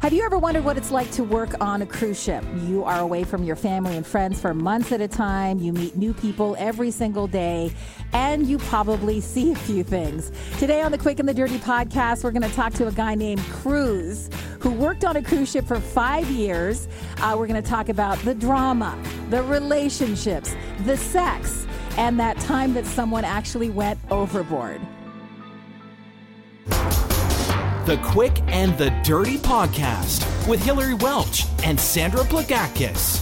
Have you ever wondered what it's like to work on a cruise ship? You are away from your family and friends for months at a time. You meet new people every single day, and you probably see a few things. Today on the Quick and the Dirty podcast, we're going to talk to a guy named Cruz who worked on a cruise ship for five years. Uh, we're going to talk about the drama, the relationships, the sex, and that time that someone actually went overboard. The Quick and the Dirty Podcast with Hillary Welch and Sandra Plagakis.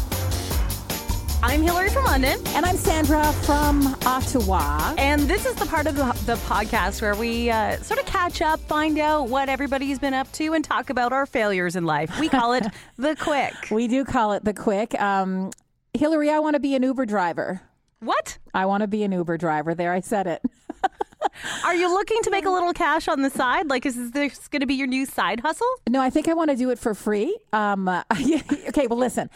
I'm Hillary from London. And I'm Sandra from Ottawa. And this is the part of the, the podcast where we uh, sort of catch up, find out what everybody's been up to, and talk about our failures in life. We call it The Quick. We do call it The Quick. Um, Hillary, I want to be an Uber driver. What? I want to be an Uber driver. There, I said it. Are you looking to make a little cash on the side? Like, is this going to be your new side hustle? No, I think I want to do it for free. Um, uh, okay, well, listen.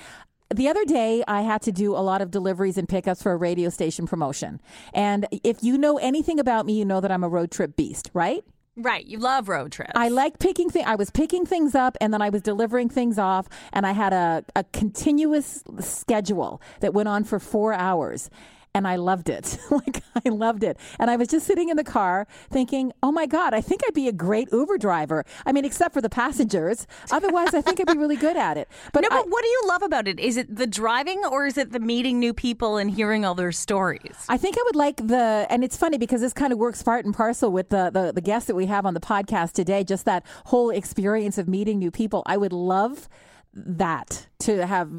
The other day, I had to do a lot of deliveries and pickups for a radio station promotion. And if you know anything about me, you know that I'm a road trip beast, right? Right, you love road trips. I like picking things. I was picking things up, and then I was delivering things off, and I had a, a continuous schedule that went on for four hours and I loved it. like I loved it. And I was just sitting in the car thinking, "Oh my god, I think I'd be a great Uber driver." I mean, except for the passengers. Otherwise, I think I'd be really good at it. But no, but I, what do you love about it? Is it the driving or is it the meeting new people and hearing all their stories? I think I would like the and it's funny because this kind of works part and parcel with the the, the guests that we have on the podcast today, just that whole experience of meeting new people. I would love that to have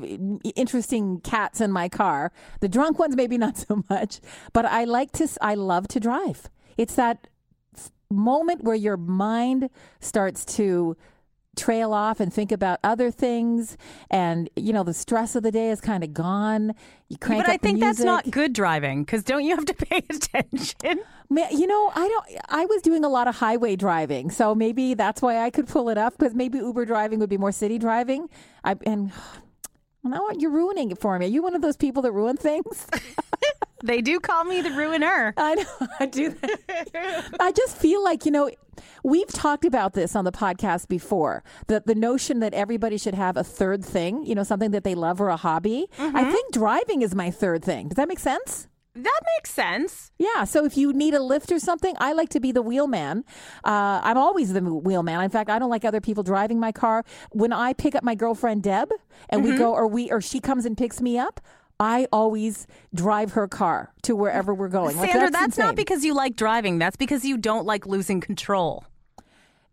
interesting cats in my car. The drunk ones maybe not so much, but I like to I love to drive. It's that moment where your mind starts to trail off and think about other things. And you know the stress of the day is kind of gone. You crank but i think that's not good driving because don't you have to pay attention? Man, you know i don't i was doing a lot of highway driving so maybe that's why i could pull it up because maybe uber driving would be more city driving. I and now you're ruining it for me. Are you one of those people that ruin things They do call me the ruiner. I know. I do. I just feel like, you know, we've talked about this on the podcast before. The the notion that everybody should have a third thing, you know, something that they love or a hobby. Mm-hmm. I think driving is my third thing. Does that make sense? That makes sense. Yeah. So if you need a lift or something, I like to be the wheelman. Uh, I'm always the wheelman. In fact, I don't like other people driving my car. When I pick up my girlfriend Deb and mm-hmm. we go, or we, or she comes and picks me up, I always drive her car to wherever we're going. Sandra, like, that's, that's not because you like driving. That's because you don't like losing control.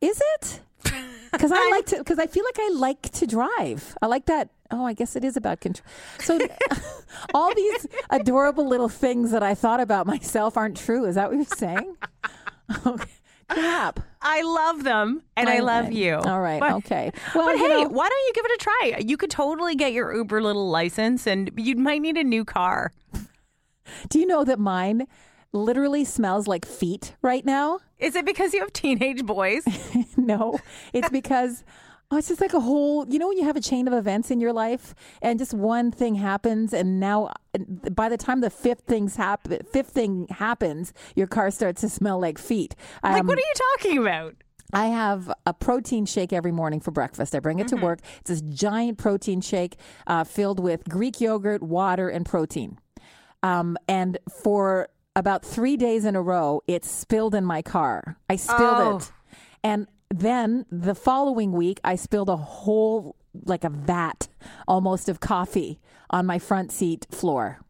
Is it? Because I like to. Because I feel like I like to drive. I like that. Oh, I guess it is about control. So all these adorable little things that I thought about myself aren't true. Is that what you're saying? Okay crap. I love them and I, I love you. All right. But, okay. Well, but hey, know, why don't you give it a try? You could totally get your Uber little license and you might need a new car. Do you know that mine literally smells like feet right now? Is it because you have teenage boys? no. It's because Oh, it's just like a whole, you know, when you have a chain of events in your life and just one thing happens, and now by the time the fifth things happen, fifth thing happens, your car starts to smell like feet. Like, um, what are you talking about? I have a protein shake every morning for breakfast. I bring it mm-hmm. to work. It's this giant protein shake uh, filled with Greek yogurt, water, and protein. Um, and for about three days in a row, it spilled in my car. I spilled oh. it. And then the following week, I spilled a whole, like a vat almost of coffee on my front seat floor.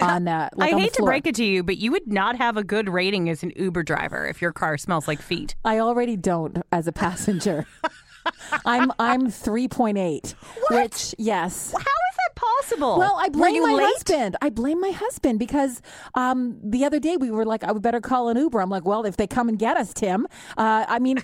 On, uh, like I hate to break it to you, but you would not have a good rating as an Uber driver if your car smells like feet. I already don't as a passenger. I'm I'm three point eight, which yes. How possible? Well, I blame my late? husband. I blame my husband because um, the other day we were like, I would better call an Uber. I'm like, well, if they come and get us, Tim. Uh, I mean,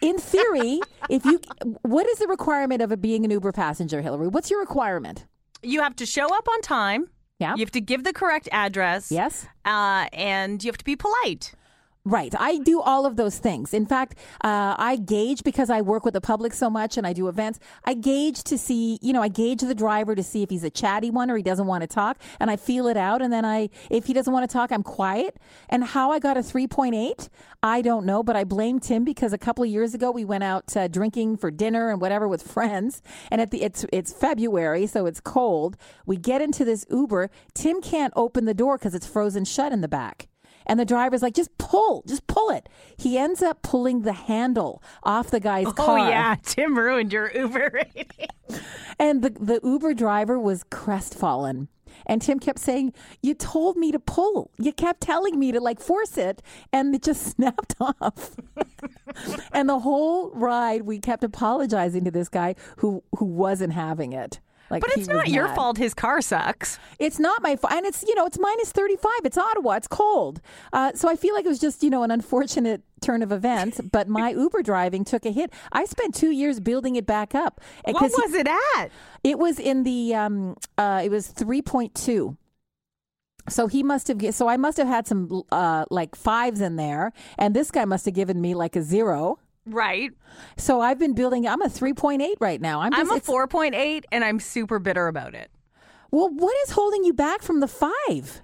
in theory, if you, what is the requirement of it being an Uber passenger, Hillary? What's your requirement? You have to show up on time. Yeah. You have to give the correct address. Yes. Uh, and you have to be polite. Right. I do all of those things. In fact, uh, I gauge because I work with the public so much and I do events. I gauge to see, you know, I gauge the driver to see if he's a chatty one or he doesn't want to talk. And I feel it out. And then I, if he doesn't want to talk, I'm quiet. And how I got a 3.8, I don't know, but I blame Tim because a couple of years ago we went out uh, drinking for dinner and whatever with friends. And at the, it's, it's February, so it's cold. We get into this Uber. Tim can't open the door because it's frozen shut in the back. And the driver's like, just pull, just pull it. He ends up pulling the handle off the guy's oh, car. Oh yeah, Tim ruined your Uber rating. And the, the Uber driver was crestfallen. And Tim kept saying, You told me to pull. You kept telling me to like force it. And it just snapped off. and the whole ride, we kept apologizing to this guy who, who wasn't having it. Like But it's not your mad. fault his car sucks. It's not my fault. And it's, you know, it's minus 35. It's Ottawa. It's cold. Uh, so I feel like it was just, you know, an unfortunate turn of events. But my Uber driving took a hit. I spent two years building it back up. What 'cause he- was it at? it was in the, um, uh, it was 3.2. So he must have, so I must have had some, uh, like fives in there. And this guy must have given me like a zero. Right. So I've been building, I'm a 3.8 right now. I'm, just, I'm a 4.8 and I'm super bitter about it. Well, what is holding you back from the five?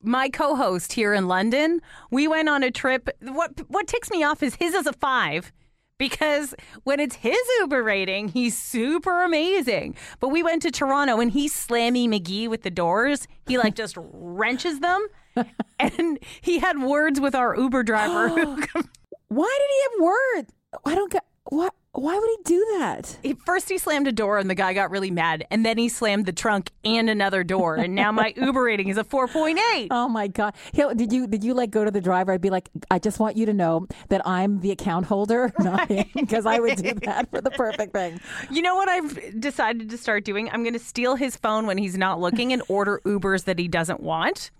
My co-host here in London, we went on a trip. What what ticks me off is his is a 5 because when it's his Uber rating, he's super amazing. But we went to Toronto and he's Slammy McGee with the doors. He like just wrenches them. And he had words with our Uber driver who Why did he have words? I don't get what. Why would he do that? He- First, he slammed a door and the guy got really mad. And then he slammed the trunk and another door. And now my Uber rating is a 4.8. Oh my god! Did you did you like go to the driver? I'd be like, I just want you to know that I'm the account holder, not him, because I would do that for the perfect thing. You know what I've decided to start doing? I'm going to steal his phone when he's not looking and order Ubers that he doesn't want.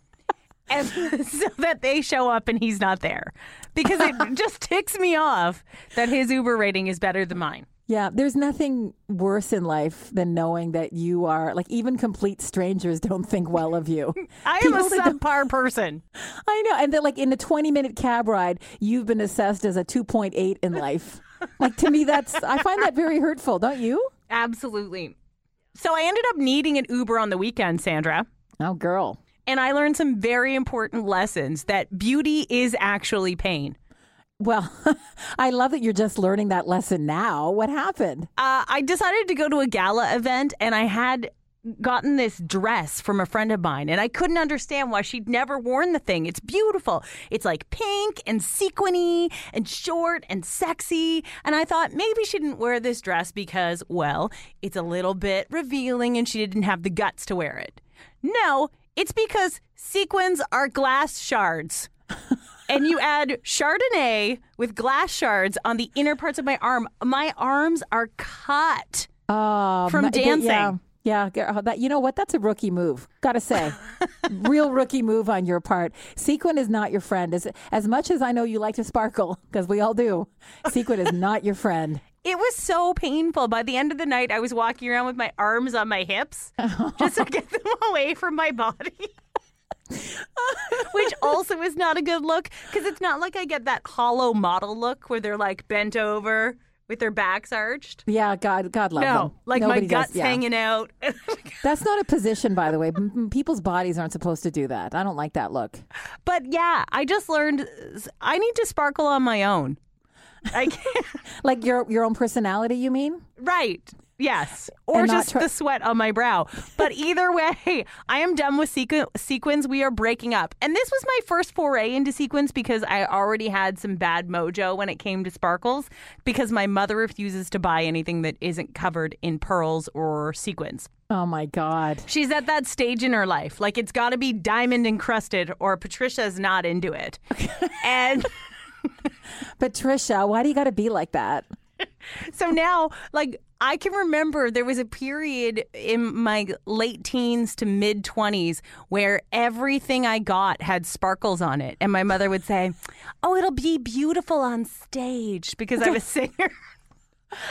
And so that they show up and he's not there. Because it just ticks me off that his Uber rating is better than mine. Yeah, there's nothing worse in life than knowing that you are like even complete strangers don't think well of you. I am a People that don't- subpar person. I know, and then like in a 20 minute cab ride, you've been assessed as a 2.8 in life. Like to me, that's I find that very hurtful. Don't you? Absolutely. So I ended up needing an Uber on the weekend, Sandra. Oh, girl. And I learned some very important lessons that beauty is actually pain. Well, I love that you're just learning that lesson now. What happened? Uh, I decided to go to a gala event and I had gotten this dress from a friend of mine and I couldn't understand why she'd never worn the thing. It's beautiful. It's like pink and sequiny and short and sexy. And I thought maybe she didn't wear this dress because, well, it's a little bit revealing and she didn't have the guts to wear it. No, it's because sequins are glass shards. and you add Chardonnay with glass shards on the inner parts of my arm. My arms are cut. Oh, From dancing. Yeah, yeah. Uh, that you know what? That's a rookie move. Gotta say, real rookie move on your part. Sequin is not your friend. As as much as I know you like to sparkle, because we all do. Sequin is not your friend. It was so painful. By the end of the night, I was walking around with my arms on my hips just to get them away from my body. Which also is not a good look because it's not like I get that hollow model look where they're like bent over with their backs arched. Yeah, God, God love them. No, like Nobody my does, guts yeah. hanging out. That's not a position, by the way. People's bodies aren't supposed to do that. I don't like that look. but yeah, I just learned I need to sparkle on my own. I can't. Like your your own personality, you mean? Right. Yes. Or just the sweat on my brow. But either way, I am done with sequ- sequins. We are breaking up. And this was my first foray into sequins because I already had some bad mojo when it came to sparkles because my mother refuses to buy anything that isn't covered in pearls or sequins. Oh my God. She's at that stage in her life. Like it's got to be diamond encrusted or Patricia's not into it. and Patricia, why do you got to be like that? So now, like, I can remember there was a period in my late teens to mid 20s where everything I got had sparkles on it. And my mother would say, Oh, it'll be beautiful on stage because I'm a singer.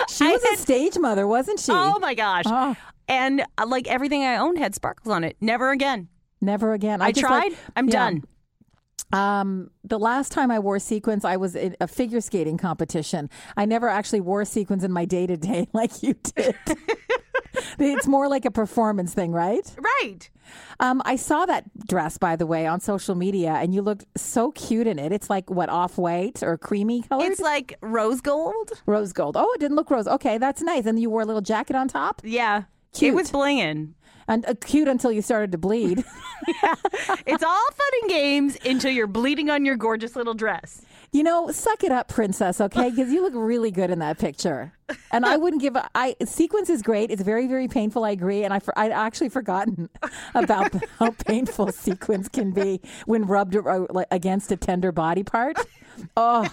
She I was a stage mother, wasn't she? oh my gosh. Oh. And uh, like everything I owned had sparkles on it. Never again. Never again. I, just tried. like- I'm yeah. done. Um, the last time I wore sequins, I was in a figure skating competition. I never actually wore sequins in my day to day like you did. it's more like a performance thing, right? Right. Um, I saw that dress, by the way, on social media, and you looked so cute in it. It's like what off white or creamy color? It's like rose gold. rose gold. Oh, it didn't look rose. Okay, that's nice. And you wore a little jacket on top, Yeah. Cute. It was blinging. And uh, cute until you started to bleed. yeah. It's all fun and games until you're bleeding on your gorgeous little dress. You know, suck it up, princess. Okay, because you look really good in that picture. And I wouldn't give. A, I sequence is great. It's very, very painful. I agree. And I, for, I'd actually forgotten about how painful sequence can be when rubbed uh, against a tender body part. Oh,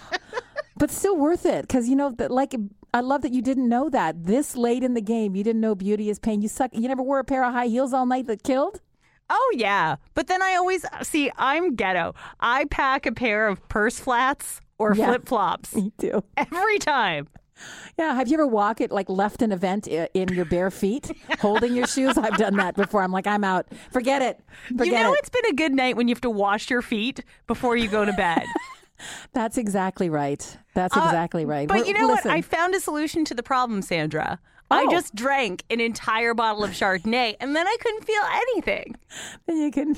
but still worth it because you know that. Like, I love that you didn't know that this late in the game. You didn't know beauty is pain. You suck. You never wore a pair of high heels all night that killed. Oh yeah, but then I always see I'm ghetto. I pack a pair of purse flats or Yeah. flip flops Me too. every time. Yeah, have you ever walked it like left an event in your bare feet, holding your shoes? I've done that before. I'm like, I'm out. Forget it. Forget you know it. it's been a good night when you have to wash your feet before you go to bed. That's exactly right. That's exactly right. Uh, But We're- you know listen, what? I found a solution to the problem, Sandra. I Oh. just drank an entire bottle of Chardonnay and then I couldn't feel anything. Then you can.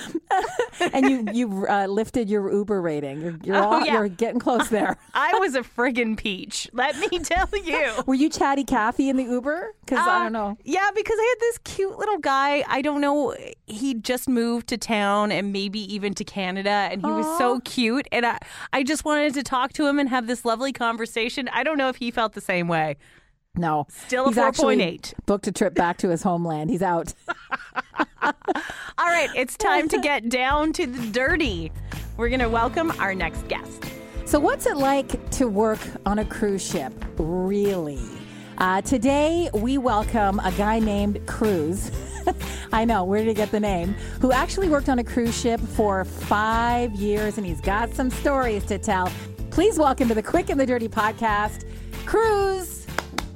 and you you uh, lifted your Uber rating. You're you're, Oh, all, yeah. you're getting close there. I was a friggin' peach. Let me tell you. Were you chatty Cathy in the Uber? Because I Uh, don't know. Yeah, because I had this cute little guy. I don't know. He just moved to town and maybe even to Canada, and he was so cute. And I, I just wanted to talk to him and have this lovely conversation. I don't know if he felt the same way. No, Still a He's actually 4.8. Booked a trip back to his homeland. He's out. All right, it's time to get down to the dirty. We're going to welcome our next guest. So, what's it like to work on a cruise ship? Really? Uh, today, we welcome a guy named Cruz. I know, where did he get the name? Who actually worked on a cruise ship for five years and he's got some stories to tell. Please welcome to the Quick and the Dirty podcast, Cruz.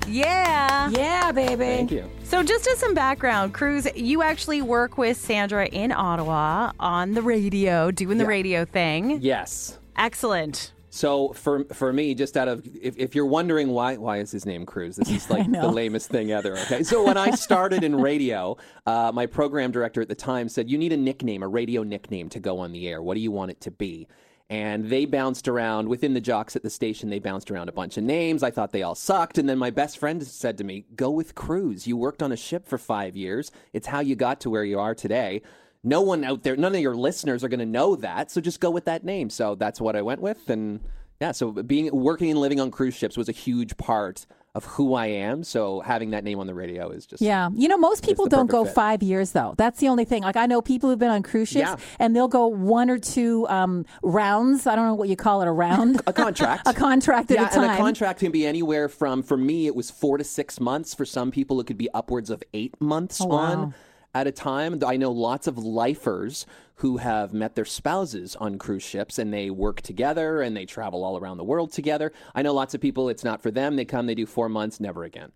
Yeah. Yeah, baby. Thank you. So, just as some background, Cruz, you actually work with Sandra in Ottawa on the radio, doing the Yeah. radio thing. Yes. Excellent. So for for me, just out of if, if you're wondering why why is his name Cruz, this is like the lamest thing ever. Okay, so when I started in radio, uh, my program director at the time said you need a nickname, a radio nickname to go on the air. What do you want it to be? And they bounced around within the jocks at the station. They bounced around a bunch of names. I thought they all sucked. And then my best friend said to me, "Go with Cruz. You worked on a ship for five years. It's how you got to where you are today." no one out there, none of your listeners are going to know that. So just go with that name. So that's what I went with. And yeah, so being working and living on cruise ships was a huge part of who I am. So having that name on the radio is just Yeah. You know, most people don't go fit. five years, though. That's the only thing. Like, I know people who've been on cruise ships Yeah. and they'll go one or two um, rounds. I don't know what you call it, a round. a contract. a contract at yeah, a time. and a contract can be anywhere from for me it was four to six months. For some people, it could be upwards of eight months Oh, wow. At a time. I know lots of lifers who have met their spouses on cruise ships and they work together and they travel all around the world together. I know lots of people. It's not for them. They come, they do four months, never again.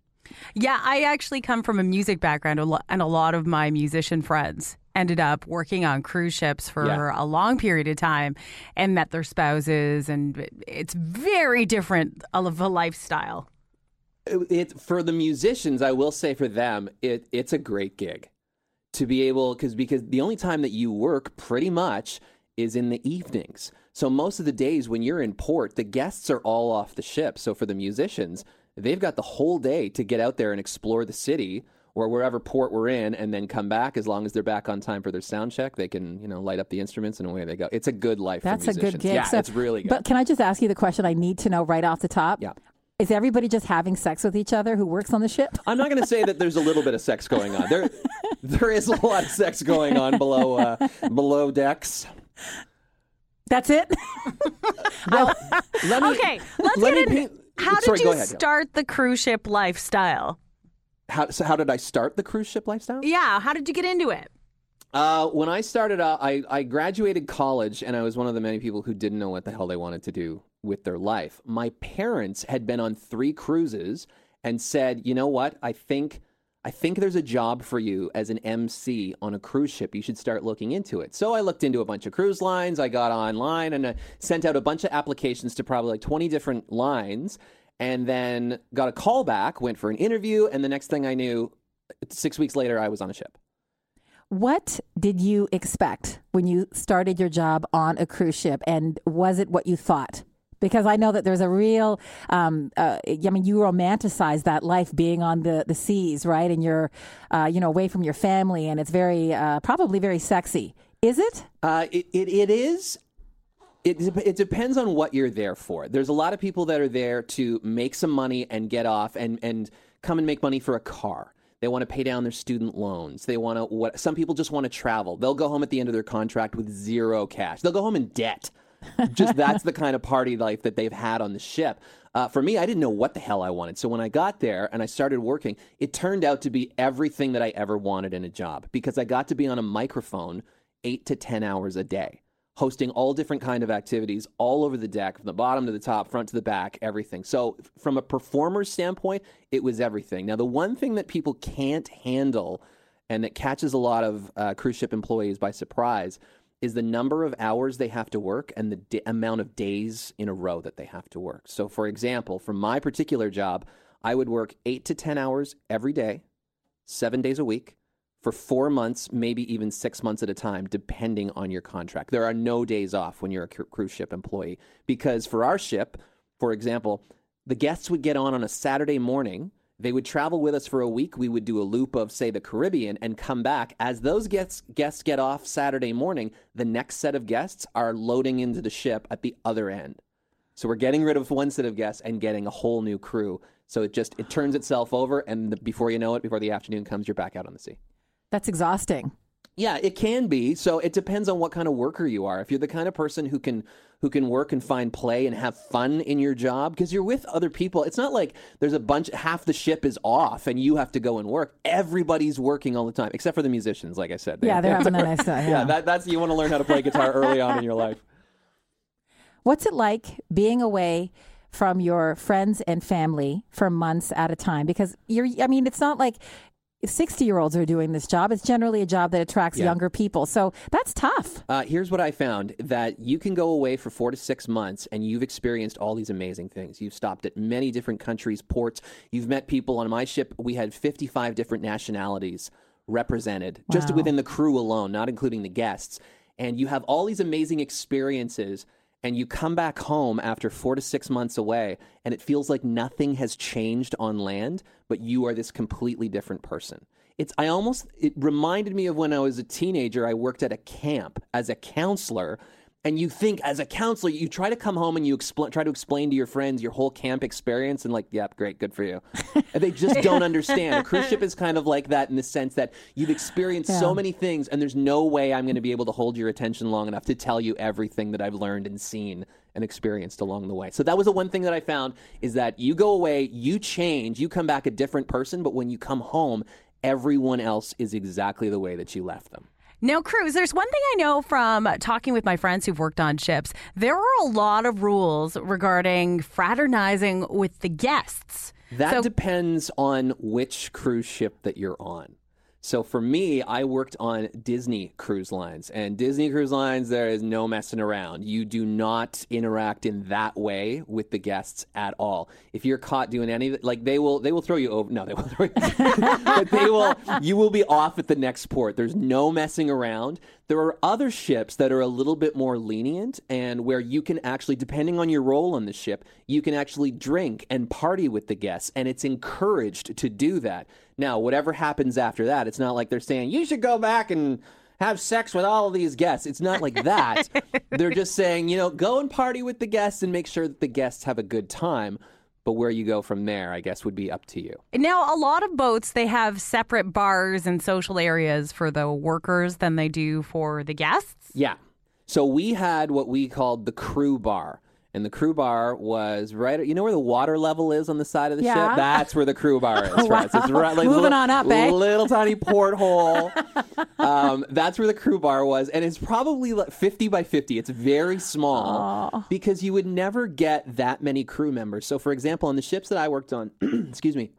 Yeah, I actually come from a music background, and a lot of my musician friends ended up working on cruise ships for Yeah. a long period of time and met their spouses, and it's very different of a lifestyle. it, it for the musicians i will say for them it it's a great gig to be able because because the only time that you work pretty much is in the evenings so most of the days when you're in port the guests are all off the ship so for the musicians they've got the whole day to get out there and explore the city or wherever port we're in and then come back as long as they're back on time for their sound check they can you know light up the instruments and away they go it's a good life That's for a good gig. yeah So- it's really good But can I just ask you the question I need to know right off the top? Yeah. Is everybody just having sex with each other who works on the ship? I'm not going to say that there's a little bit of sex going on. There, there is a lot of sex going on below uh, below decks. That's it? Well, let me, Okay, let's let get me in. paint- How did Sorry, you ahead. start the cruise ship lifestyle? How, so how did I start the cruise ship lifestyle? Yeah, how did you get into it? Uh, when I started out, I, I graduated college, and I was one of the many people who didn't know what the hell they wanted to do with their life. My parents had been on three cruises and said, you know what? I think I think there's a job for you as an MC on a cruise ship. You should start looking into it. So I looked into a bunch of cruise lines. I got online and I sent out a bunch of applications to probably like 20 different lines and then got a call back, went for an interview. And the next thing I knew, six weeks later, I was on a ship. What did you expect when you started your job on a cruise ship? And was it what you thought? Because I know that there's a real, um, uh, I mean, you romanticize that life being on the, the seas, right? And you're, uh, you know, away from your family, and it's very, uh, probably very sexy. Is it? Uh, it, it, it is. It, it depends on what you're there for. There's a lot of people that are there to make some money and get off and, and come and make money for a car. They want to pay down their student loans. They want to what some people just want to travel. They'll go home at the end of their contract with zero cash. They'll go home in debt. Just that's the kind of party life that they've had on the ship. Uh, for me, I didn't know what the hell I wanted. So when I got there and I started working, it turned out to be everything that I ever wanted in a job because I got to be on a microphone eight to 10 hours a day hosting all different kind of activities all over the deck from the bottom to the top front to the back everything so from a performer's standpoint it was everything now the one thing that people can't handle and that catches a lot of uh, cruise ship employees by surprise is the number of hours they have to work and the d- amount of days in a row that they have to work so for example for my particular job i would work 8 to 10 hours every day 7 days a week for four months, maybe even six months at a time, depending on your contract. There are no days off when you're a cru- cruise ship employee because for our ship, for example, the guests would get on on a Saturday morning. They would travel with us for a week. We would do a loop of, say, the Caribbean and come back. As those guests, guests get off Saturday morning, the next set of guests are loading into the ship at the other end. So we're getting rid of one set of guests and getting a whole new crew. So it just it turns itself over, and the, before you know it, before the afternoon comes, you're back out on the sea. That's exhausting. Yeah, it can be. So it depends on what kind of worker you are. If you're the kind of person who can who can work and find play and have fun in your job because you're with other people. It's not like there's a bunch half the ship is off and you have to go and work. Everybody's working all the time except for the musicians, like I said. They, yeah, they're having a nice time. yeah, that, that's you want to learn how to play guitar early on in your life. What's it like being away from your friends and family for months at a time? Because you're, I mean, it's not like 60 year olds are doing this job. It's generally a job that attracts Yeah. younger people. So that's tough. Uh, here's what I found that you can go away for four to six months and you've experienced all these amazing things. You've stopped at many different countries, ports. You've met people on my ship. We had 55 different nationalities represented just within the crew alone, not including the guests. And you have all these amazing experiences. And you come back home after four to six months away, and it feels like nothing has changed on land, but you are this completely different person it's I almost it reminded me of when I was a teenager. I worked at a camp as a counselor, and you think as a counselor, you try to come home and you expl- try to explain to your friends your whole camp experience, and like, yep, great, good for you. and they just don't understand. A cruise ship is kind of like that in the sense that you've experienced so many things, and there's no way I'm going to be able to hold your attention long enough to tell you everything that I've learned and seen and experienced along the way. So that was the one thing that I found is that you go away, you change, you come back a different person, but when you come home, everyone else is exactly the way that you left them. Now, Cruz, there's one thing I know from talking with my friends who've worked on ships. There are a lot of rules regarding fraternizing with the guests. That So- depends on which cruise ship that you're on. So for me, I worked on Disney cruise lines, and Disney cruise lines, there is no messing around. You do not interact in that way with the guests at all. If you're caught doing any, like they will, they will throw you over. No, they will throw you, but they will. You will be off at the next port. There's no messing around. There are other ships that are a little bit more lenient, and where you can actually, depending on your role on the ship, you can actually drink and party with the guests, and it's encouraged to do that. Now, whatever happens after that, it's not like they're saying you should go back and have sex with all of these guests. It's not like that. they're just saying, you know, go and party with the guests and make sure that the guests have a good time. But where you go from there, I guess, would be up to you. Now, a lot of boats they have separate bars and social areas for the workers than they do for the guests. Yeah. So we had what we called the crew bar. And the crew bar was right. You know where the water level is on the side of the Yeah. ship? That's where the crew bar is. right. So it's right, like Moving little, on up, eh? Little tiny porthole. um, that's where the crew bar was, and it's probably like fifty by fifty. It's very small because you would never get that many crew members. So, for example, on the ships that I worked on, excuse me,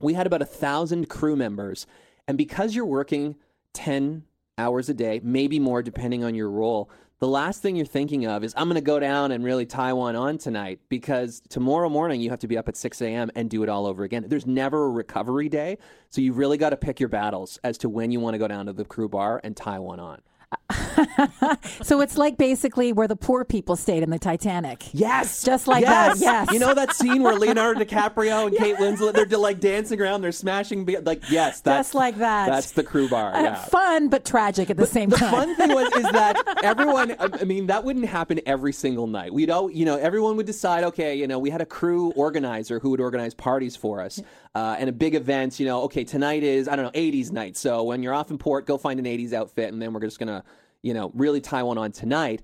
we had about a thousand crew members. And because you're working 10 hours a day, maybe more depending on your role, the last thing you're thinking of is, I'm going to go down and really tie one on tonight because tomorrow morning you have to be up at 6 a.m. and do it all over again. There's never a recovery day. So you've really got to pick your battles as to when you want to go down to the crew bar and tie one on. so it's like basically where the poor people stayed in the Titanic. Yes, just like yes. that. Yes, you know that scene where Leonardo DiCaprio and Kate Winslet they're like dancing around, they're smashing, like yes, that's just like that. That's the crew bar. Uh, yeah. Fun but tragic at the but same the time. The fun thing was is that everyone. I mean, that wouldn't happen every single night. We'd all, you know, everyone would decide. Okay, you know, we had a crew organizer who would organize parties for us. Uh, and a big event, you know, okay, tonight is, I don't know, 80s night. So when you're off in port, go find an 80s outfit, and then we're just going to you know, really tie one on tonight.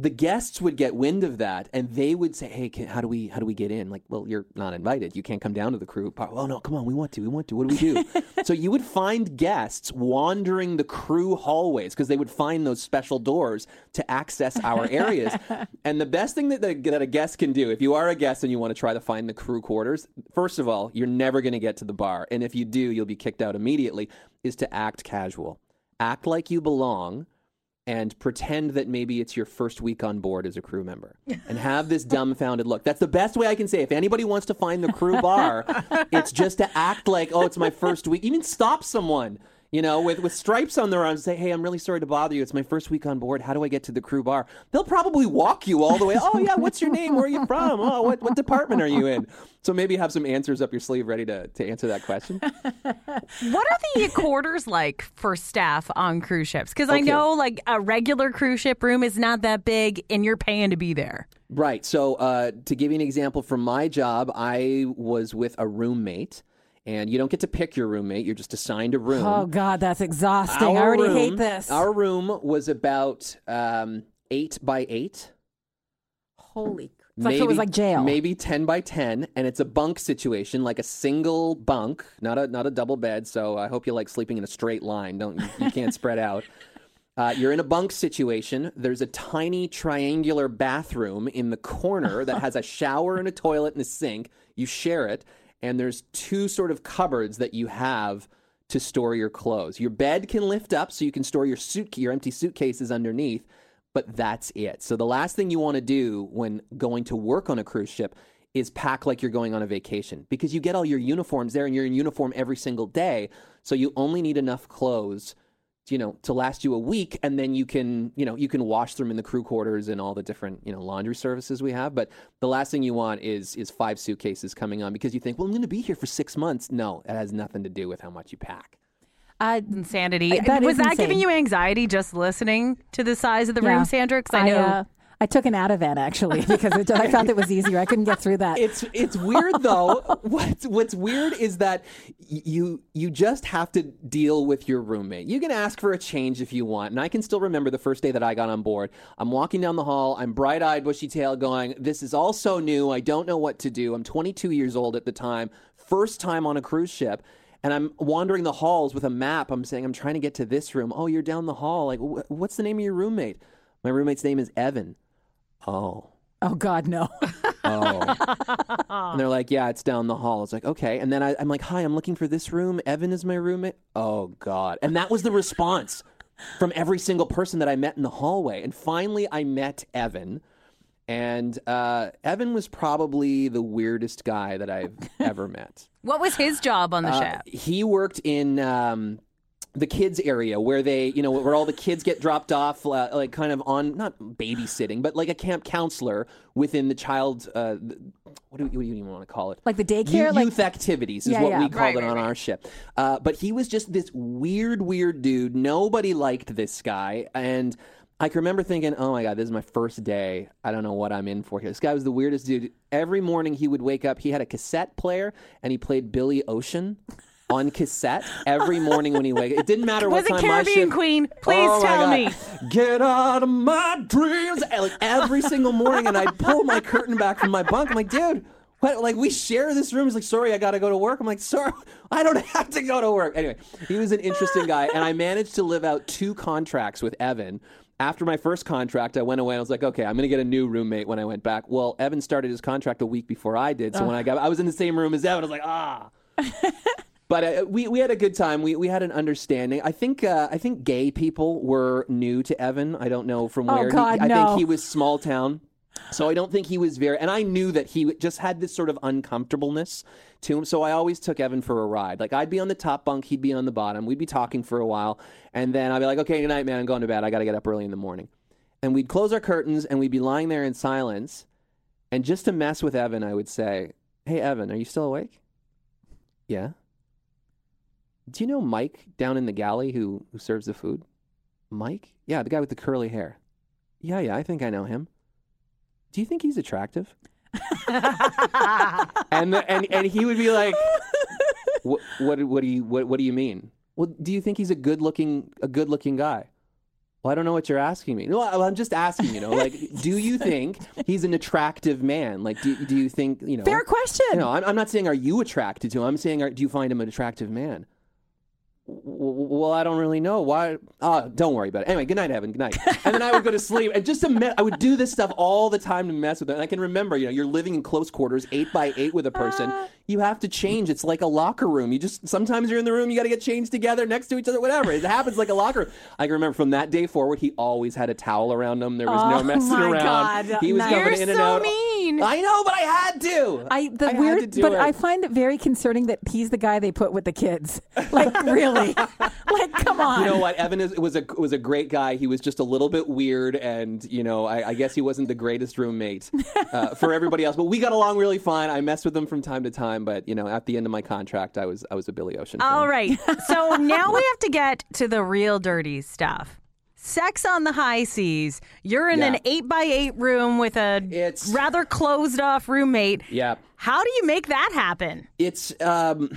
The guests would get wind of that, and they would say, "Hey, can, how do we how do we get in?" Like, well, you're not invited. You can't come down to the crew. Oh no, come on, we want to. We want to. What do we do? so you would find guests wandering the crew hallways because they would find those special doors to access our areas. and the best thing that, the, that a guest can do, if you are a guest and you want to try to find the crew quarters, first of all, you're never going to get to the bar, and if you do, you'll be kicked out immediately. Is to act casual, act like you belong and pretend that maybe it's your first week on board as a crew member and have this dumbfounded look. That's the best way I can say. If anybody wants to find the crew bar, it's just to act like, oh, it's my first week. Even stop someone you know, with, with stripes on their arms, say, hey, I'm really sorry to bother you. It's my first week on board. How do I get to the crew bar? They'll probably walk you all the way. oh, yeah, what's your name? Where are you from? Oh, what, what department are you in? So maybe have some answers up your sleeve ready to, to answer that question. what are the quarters like for staff on cruise ships? Because okay. I know like a regular cruise ship room is not that big and you're paying to be there. Right. So uh, to give you an example from my job, I was with a roommate and you don't get to pick your roommate. You're just assigned a room. Oh God, that's exhausting. Our I already room, hate this. Our room was about um, eight by eight. Holy. It's maybe, like it was like jail. Maybe ten by ten, and it's a bunk situation, like a single bunk, not a not a double bed. So I hope you like sleeping in a straight line. Don't you, you can't spread out. Uh, you're in a bunk situation. There's a tiny triangular bathroom in the corner that has a shower and a toilet and a sink. You share it, and there's two sort of cupboards that you have to store your clothes. Your bed can lift up so you can store your suit your empty suitcases underneath, but that's it. So the last thing you want to do when going to work on a cruise ship is pack like you're going on a vacation because you get all your uniforms there and you're in uniform every single day, so you only need enough clothes you know to last you a week and then you can you know you can wash them in the crew quarters and all the different you know laundry services we have but the last thing you want is is five suitcases coming on because you think well i'm going to be here for six months no it has nothing to do with how much you pack uh, insanity. That was that insane. giving you anxiety just listening to the size of the yeah. room, Sandra? Because I know. I, uh, I took an Ativan actually because it, I felt it was easier. I couldn't get through that. It's it's weird though. what's what's weird is that you you just have to deal with your roommate. You can ask for a change if you want, and I can still remember the first day that I got on board. I'm walking down the hall. I'm bright eyed, bushy tailed, going, "This is all so new. I don't know what to do." I'm 22 years old at the time, first time on a cruise ship and I'm wandering the halls with a map. I'm saying, I'm trying to get to this room. Oh, you're down the hall. Like, wh- what's the name of your roommate? My roommate's name is Evan. Oh. Oh God, no. oh. And they're like, yeah, it's down the hall. It's like, okay. And then I, I'm like, hi, I'm looking for this room. Evan is my roommate. Oh God. And that was the response from every single person that I met in the hallway. And finally, I met Evan. And uh, Evan was probably the weirdest guy that I've ever met. What was his job on the uh, ship? He worked in um, the kids area where they, you know, where all the kids get dropped off, uh, like kind of on not babysitting, but like a camp counselor within the child. Uh, what do, what do you even want to call it? Like the daycare, U- youth activities is yeah, what yeah. we called right, it right, on right. our ship. Uh, but he was just this weird, weird dude. Nobody liked this guy, and. I can remember thinking, oh my God, this is my first day. I don't know what I'm in for here. This guy was the weirdest dude. Every morning he would wake up, he had a cassette player and he played Billy Ocean on cassette every morning when he wake. It didn't matter what was time Caribbean my shift. Queen. Please oh tell me. Get out of my dreams. Like every single morning, and I'd pull my curtain back from my bunk. I'm like, dude. What, like we share this room. He's like, sorry, I gotta go to work. I'm like, sorry, I don't have to go to work. Anyway, he was an interesting guy, and I managed to live out two contracts with Evan. After my first contract, I went away. and I was like, okay, I'm gonna get a new roommate when I went back. Well, Evan started his contract a week before I did, so when I got, I was in the same room as Evan. I was like, ah. But uh, we we had a good time. We we had an understanding. I think uh, I think gay people were new to Evan. I don't know from Oh, where. he- God, I no. think he was small town. So I don't think he was very, and I knew that he just had this sort of uncomfortableness to him. So I always took Evan for a ride. Like I'd be on the top bunk, he'd be on the bottom. We'd be talking for a while, and then I'd be like, "Okay, good night, man. I'm going to bed. I got to get up early in the morning." And we'd close our curtains, and we'd be lying there in silence. And just to mess with Evan, I would say, "Hey, Evan, are you still awake?" Yeah. Do you know Mike down in the galley who who serves the food? Mike? Yeah, the guy with the curly hair. Yeah, yeah, I think I know him. Do you think he's attractive? and the, and and he would be like, what what what do you what what do you mean? Well, do you think he's a good looking a good looking guy? Well, I don't know what you're asking me. No, I'm just asking. You know, like, do you think he's an attractive man? Like, do do you think you know? Fair question. You know, I'm, I'm not saying are you attracted to him. I'm saying are, do you find him an attractive man? Well, I don't really know why. Ah, don't worry about it. Anyway, good night, Evan. Good night. And then I would go to sleep, and just to me- I would do this stuff all the time to mess with them. And I can remember, you know, you're living in close quarters, eight by eight with a person. You have to change. It's like a locker room. You just sometimes you're in the room, you got to get changed together next to each other, whatever. It happens like a locker room. I can remember from that day forward, he always had a towel around him. There was Oh, no messing my around. God. He was Nice. coming You're in and so out. mean. I know, but I had to. I the I had to weird, but it. I find it very concerning that he's the guy they put with the kids. Like really, like come on. You know what? Evan is, was a was a great guy. He was just a little bit weird, and you know, I, I guess he wasn't the greatest roommate uh, for everybody else. But we got along really fine. I messed with him from time to time, but you know, at the end of my contract, I was I was a Billy Ocean. fan. All right. So now we have to get to the real dirty stuff. Sex on the high seas. You're in Yeah. an eight by eight room with a It's- rather closed off roommate. Yeah, How do you make that happen? it's um.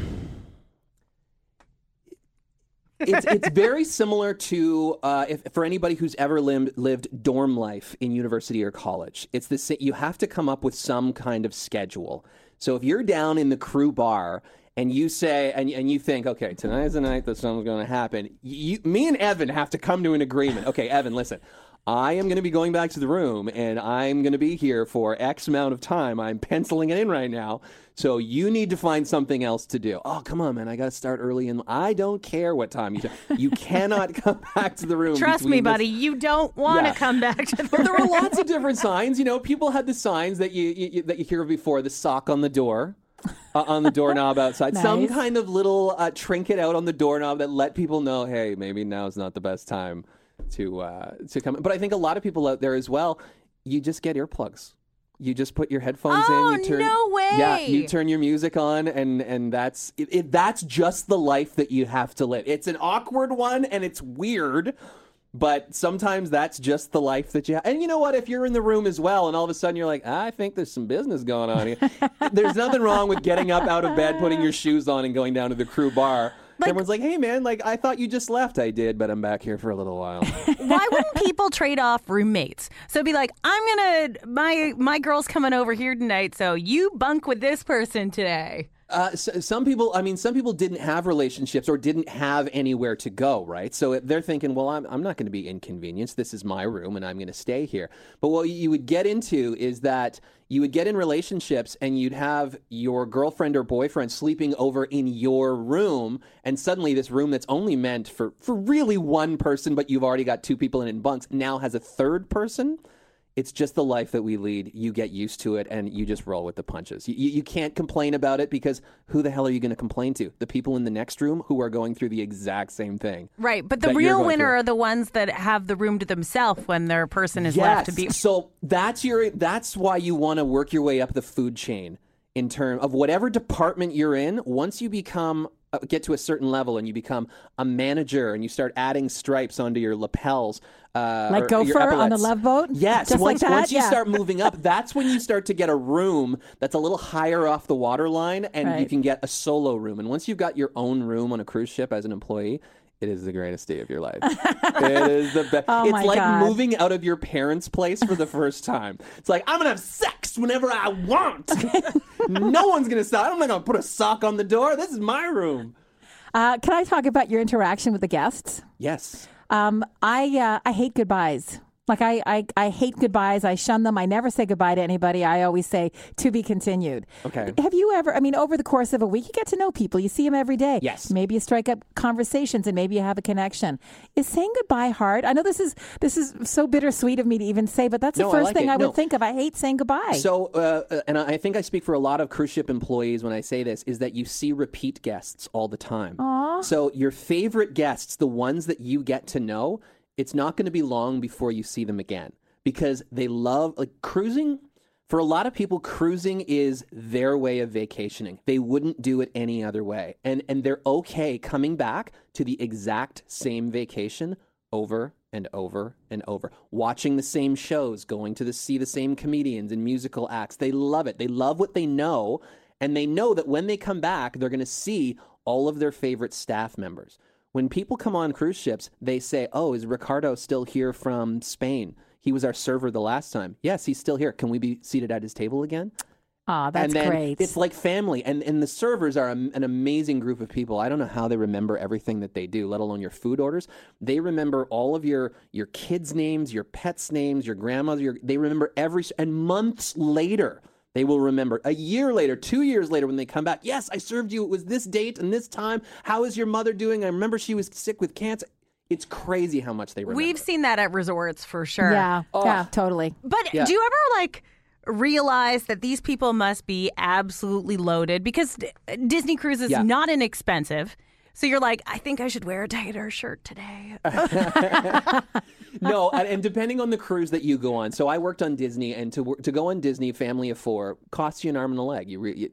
It's it's very similar to uh, if for anybody who's ever lived, lived dorm life in university or college. It's the you have to come up with some kind of schedule. So if you're down in the crew bar and you say and and you think, okay, tonight's the night that something's going to happen. You, me and Evan have to come to an agreement. Okay, Evan, listen. I am going to be going back to the room and I'm going to be here for X amount of time. I'm penciling it in right now. So you need to find something else to do. Oh, come on, man. I got to start early and I don't care what time you You cannot come back to the room. Trust me, this- buddy, you don't want to Yeah. come back to the But there were lots of different signs. You know, people had the signs that you, you, that you hear before the sock on the door. Uh, on the doorknob outside, some kind of little uh, trinket out on the doorknob that let people know, hey, maybe now is not the best time to uh, to come. But I think a lot of people out there as well, you just get earplugs. You just put your headphones Oh, in. You turn, no way. Yeah, you turn your music on, and and that's it, it. That's just the life that you have to live. It's an awkward one, and it's weird. But sometimes that's just the life that you have. And you know what? If you're in the room as well, and all of a sudden you're like, I think there's some business going on here. there's nothing wrong with getting up out of bed, putting your shoes on, and going down to the crew bar. Everyone's like, hey, man, like, I thought you just left. I did, but I'm back here for a little while. Why wouldn't people trade off roommates? So be like, I'm gonna my my girl's coming over here tonight, so you bunk with this person today. Uh, s some people, I mean, some people didn't have relationships or didn't have anywhere to go, right? So they're thinking, well, I'm, I'm not going to be inconvenienced. This is my room and I'm going to stay here. But what you would get into is that you would get in relationships and you'd have your girlfriend or boyfriend sleeping over in your room. And suddenly this room that's only meant for, for really one person, but you've already got two people in in bunks, now has a third person it's just the life that we lead. You get used to it and you just roll with the punches. You, you, can't complain about it because who the hell are you going to complain to? The people in the next room who are going through the exact same thing. Right, but the real winner through. are the ones that have the room to themselves when their person is left to be. So that's your that's why you want to work your way up the food chain in term of whatever department you're in. Once you become get to a certain level and you become a manager and you start adding stripes onto your lapels, uh, Like Gopher on the. Love Boat? Yes, Just like once, that? once you Yeah. start moving up, that's when you start to get a room that's a little higher off the water line, and you can get a solo room. And once you've got your own room on a cruise ship as an employee. It is the greatest day of your life. it is the best. Oh it's like God. moving out of your parents' place for the first time. It's like I'm gonna have sex whenever I want. no one's gonna stop. I'm not gonna put a sock on the door. This is my room. Uh, can I talk about your interaction with the guests? Yes. Um, I uh, I hate goodbyes. Like I, I, I hate goodbyes. I shun them. I never say goodbye to anybody. I always say to be continued. Okay. Have you ever? I mean, over the course of a week, you get to know people. You see them every day. Yes. Maybe you strike up conversations, and maybe you have a connection. Is saying goodbye hard? I know this is this is so bittersweet of me to even say, but that's No, the I first like thing it. I would No. think of. I hate saying goodbye. So, uh, uh, and I think I speak for a lot of cruise ship employees when I say this, is that you see repeat guests all the time. Aww. So, your favorite guests, the ones that you get to know, it's not going to be long before you see them again because they love, like, cruising. For a lot of people, cruising is their way of vacationing. They wouldn't do it any other way. And, and they're okay coming back to the exact same vacation over and over and over. Watching the same shows, going to the, see the same comedians and musical acts. They love it. They love what they know. And they know that when they come back, they're going to see all of their favorite staff members. When people come on cruise ships, they say, Oh, is Ricardo still here from Spain? He was our server the last time. Yes, he's still here. Can we be seated at his table again? Ah, that's and then great. It's like family, and and the servers are a, an amazing group of people. I don't know how they remember everything that they do, let alone your food orders. They remember all of your your kids' names, your pets' names, your grandmother. Your, they remember every and months later. They will remember a year later, two years later, when they come back. Yes, I served you. It was this date and this time. How is your mother doing? I remember she was sick with cancer. It's crazy how much they remember. We've seen that at resorts for sure. yeah, oh. yeah, totally. But Yeah. do you ever like realize that these people must be absolutely loaded because Disney Cruise is Yeah. not inexpensive. So you're like, I think I should wear a tighter shirt today. no, and, and depending on the cruise that you go on. So I worked on Disney, and to to go on Disney, family of four costs you an arm and a leg. You re- you,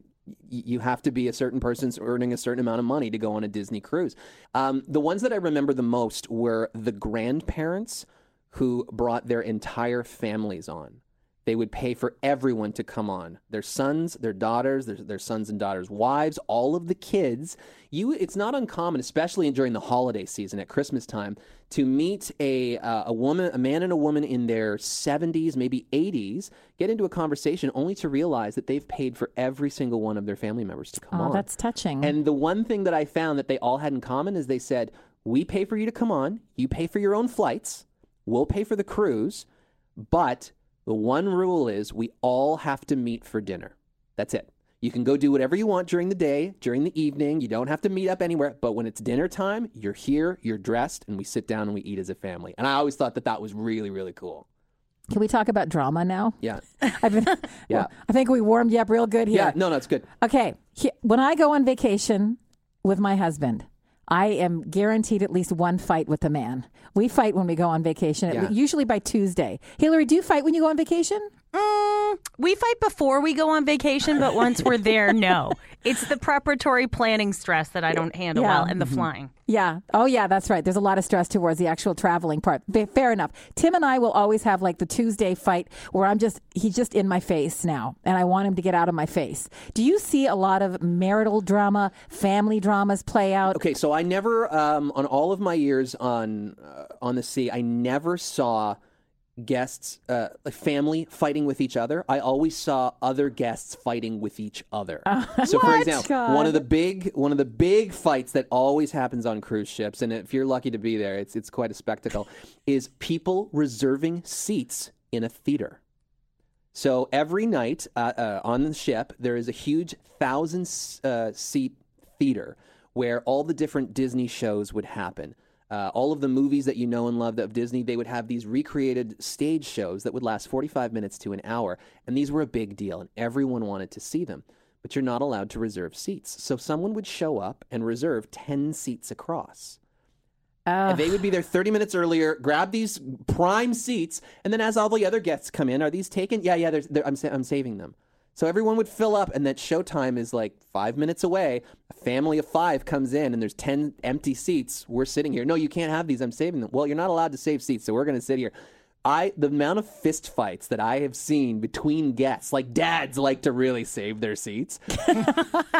you have to be a certain person's earning a certain amount of money to go on a Disney cruise. Um, the ones that I remember the most were the grandparents who brought their entire families on. They would pay for everyone to come on. Their sons, their daughters, their, their sons and daughters' wives, all of the kids. You, it's not uncommon, especially during the holiday season at Christmas time, to meet a uh, a woman, a man and a woman in their 70s, maybe 80s, get into a conversation only to realize that they've paid for every single one of their family members to come Oh, on. that's touching. And the one thing that I found that they all had in common is they said, "We pay for you to come on. You pay for your own flights. We'll pay for the cruise, but the one rule is we all have to meet for dinner. That's it. You can go do whatever you want during the day, during the evening. You don't have to meet up anywhere. But when it's dinner time, you're here, you're dressed, and we sit down and we eat as a family. And I always thought that that was really, really cool. Can we talk about drama now? Yeah. I've been, Yeah. well, I think we warmed you up real good here. Yeah. No, no, it's good. Okay. He- When I go on vacation with my husband, I am guaranteed at least one fight with a man. We fight when we go on vacation, Yeah. usually by Tuesday. Hillary, do you fight when you go on vacation? Mm, we fight before we go on vacation, but once we're there, no. It's the preparatory planning stress that I don't handle Yeah. well and the flying. Yeah. Oh, yeah, that's right. There's a lot of stress towards the actual traveling part. Fair enough. Tim and I will always have like the Tuesday fight where I'm just, he's just in my face now, and I want him to get out of my face. Do you see a lot of marital drama, family dramas play out? Okay, so I never, um, on all of my years on uh, on the sea, I never saw guests, uh, like family fighting with each other. I always saw other guests fighting with each other. so, for example, God. one of the big one of the big fights that always happens on cruise ships, and if you're lucky to be there, it's it's quite a spectacle. is people reserving seats in a theater. So every night uh, uh, on the ship, there is a huge thousand uh, seat theater where all the different Disney shows would happen. Uh, all of the movies that you know and love of Disney, they would have these recreated stage shows that would last 45 minutes to an hour. And these were a big deal, and everyone wanted to see them. But you're not allowed to reserve seats. So someone would show up and reserve 10 seats across. Uh, And they would be there 30 minutes earlier, grab these prime seats, and then as all the other guests come in, are these taken? Yeah, yeah, they're, I'm, sa- I'm saving them. So everyone would fill up, and that showtime is like five minutes away. A family of five comes in, and there's 10 empty seats. We're sitting here. No, you can't have these. I'm saving them. Well, you're not allowed to save seats, so we're going to sit here. I the amount of fist fights that I have seen between guests, like dads like to really save their seats.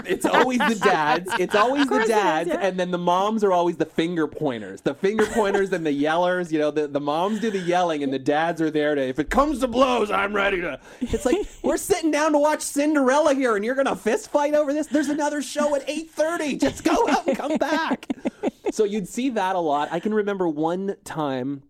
it's always the dads. It's always the dads, and then the moms are always the finger pointers. The finger pointers and the yellers. You know, the, the moms do the yelling, and the dads are there to. If it comes to blows, I'm ready to. It's like we're sitting down to watch Cinderella here, and you're gonna fist fight over this. There's another show at eight thirty. Just go out and come back. so you'd see that a lot. I can remember one time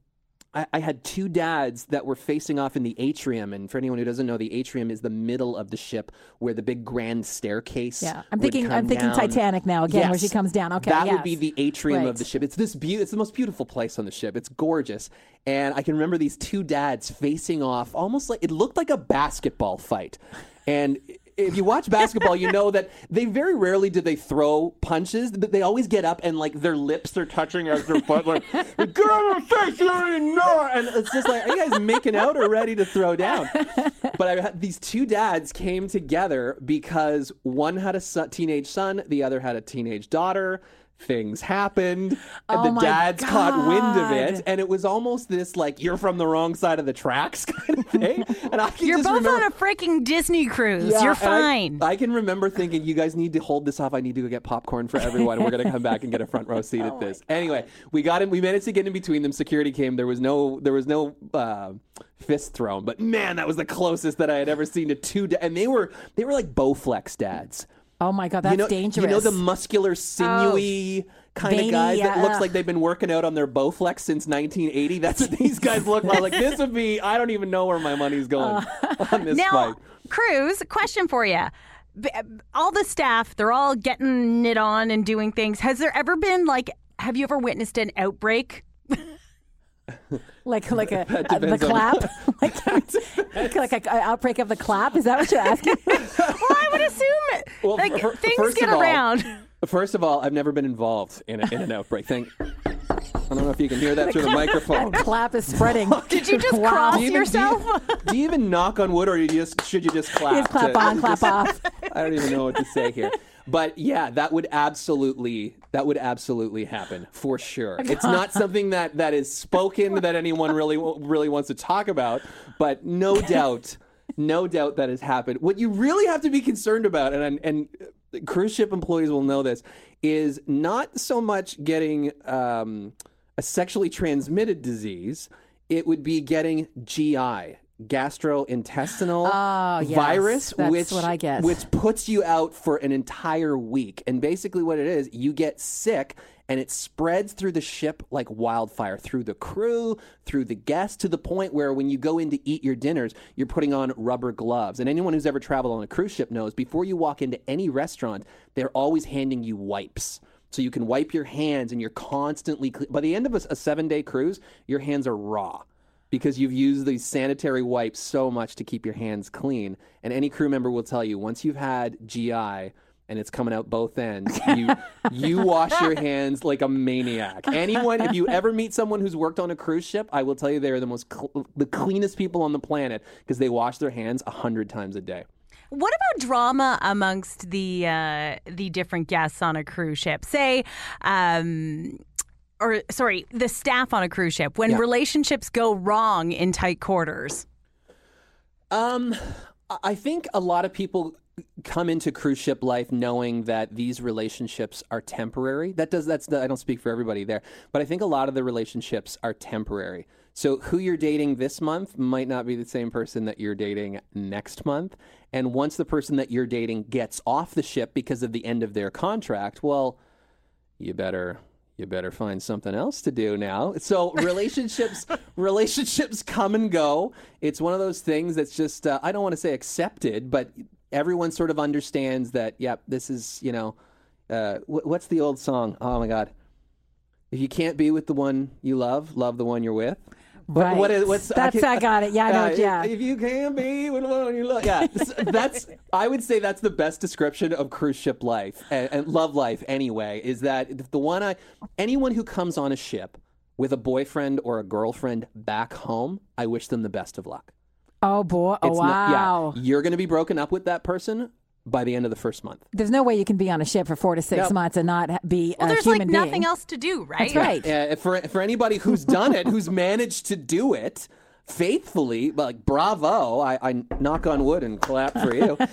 I, I had two dads that were facing off in the atrium, and for anyone who doesn't know, the atrium is the middle of the ship where the big grand staircase. Yeah, I'm thinking. I'm thinking down. Titanic now again, where she comes down. Okay, that yes. would be the atrium Right. of the ship. It's this beau- It's the most beautiful place on the ship. It's gorgeous, and I can remember these two dads facing off, almost like it looked like a basketball fight. And if you watch basketball, you know that they very rarely do they throw punches. But They always get up and like their lips are touching as their butt, like "Get on the face, you already know." And it's just like, are you guys making out or ready to throw down? But I these two dads came together because one had a son, teenage son, the other had a teenage daughter. Things happened, and Oh the dads caught wind of it, and it was almost this like you're from the wrong side of the tracks kind of thing. And I can You're both remember, on a freaking Disney cruise. yeah, You're and I- fine. I, can remember thinking, you guys need to hold this off. I need to go get popcorn for everyone. We're going to come back and get a front row seat Oh at this. Anyway, we got in We managed to get in between them. Security came. There was no, there was no uh, fist thrown. But man, that was the closest that I had ever seen to two. Da- and they were, they were like Bowflex dads. Oh my god, that's you know, dangerous. Oh. You know the muscular, sinewy oh, kind Veiny, of guys that looks uh, like they've been working out on their Bowflex since 1980. That's what these guys look like. Like this would be. I don't even know where my money's uh, going on this now, fight. Cruise, question for you. Uh, all the staff, they're all getting it on and doing things. Has there ever been like, have you ever witnessed an outbreak? Like like a, uh, the clap, like like a, a outbreak of the clap. Is that what you're asking? well, I would assume Well, like fir- things get all- around. First of all, I've never been involved in, a, in an outbreak. Thank. I don't know if you can hear that through the microphone. clap is spreading. Did you just Wow. cross Do you, even, do, yourself? you, do you even knock on wood, or you just should you just clap? Just clap to- on, clap off. I don't even know what to say here. But yeah, that would absolutely that would absolutely happen for sure. It's not something that that is spoken that anyone really really wants to talk about, but no doubt, no doubt that has happened. What you really have to be concerned about, and and cruise ship employees will know this, is not so much getting um, a sexually transmitted disease. It would be getting GI, gastrointestinal Oh, yes. virus, That's which what I get. which puts you out for an entire week. And basically, what it is, you get sick and it spreads through the ship like wildfire through the crew, through the guests, to the point where when you go in to eat your dinners, you're putting on rubber gloves. And anyone who's ever traveled on a cruise ship knows before you walk into any restaurant, they're always handing you wipes. So you can wipe your hands and you're constantly, cle- by the end of a, a seven day cruise, your hands are raw because you've used these sanitary wipes so much to keep your hands clean. And any crew member will tell you once you've had GI and it's coming out both ends, you you wash your hands like a maniac. Anyone, if you ever meet someone who's worked on a cruise ship, I will tell you they're the most cl- the cleanest people on the planet because they wash their hands a hundred times a day. What about drama amongst the uh, the different guests on a cruise ship? Say, um, or sorry, the staff on a cruise ship when Yeah. relationships go wrong in tight quarters. Um, I- I think a lot of people come into cruise ship life knowing that these relationships are temporary. That does that's I don't speak for everybody there, but I think a lot of the relationships are temporary. So who you're dating this month might not be the same person that you're dating next month. And once the person that you're dating gets off the ship because of the end of their contract, well, you better you better find something else to do now. So relationships relationships come and go. It's one of those things that's just uh, I don't want to say accepted, but everyone sort of understands that. Yep, this is you know uh, wh- what's the old song? Oh my god. If you can't be with the one you love, love the one you're with. Right. what is, what's, That's- I got it. Yeah, I know Uh, yeah. If you can't be with one you love, yeah. That's I would say that's the best description of cruise ship life and, and love life. Anyway, is that the one I anyone who comes on a ship with a boyfriend or a girlfriend back home, I wish them the best of luck. Oh boy! Oh It's wow! not, yeah, you're going to be broken up with that person by the end of the first month. There's no way you can be on a ship for four to six No. months and not be Well, a there's human like nothing being. else to do, right? That's right. Uh, for for anybody who's done it, who's managed to do it faithfully, like bravo! I, I knock on wood and clap for you.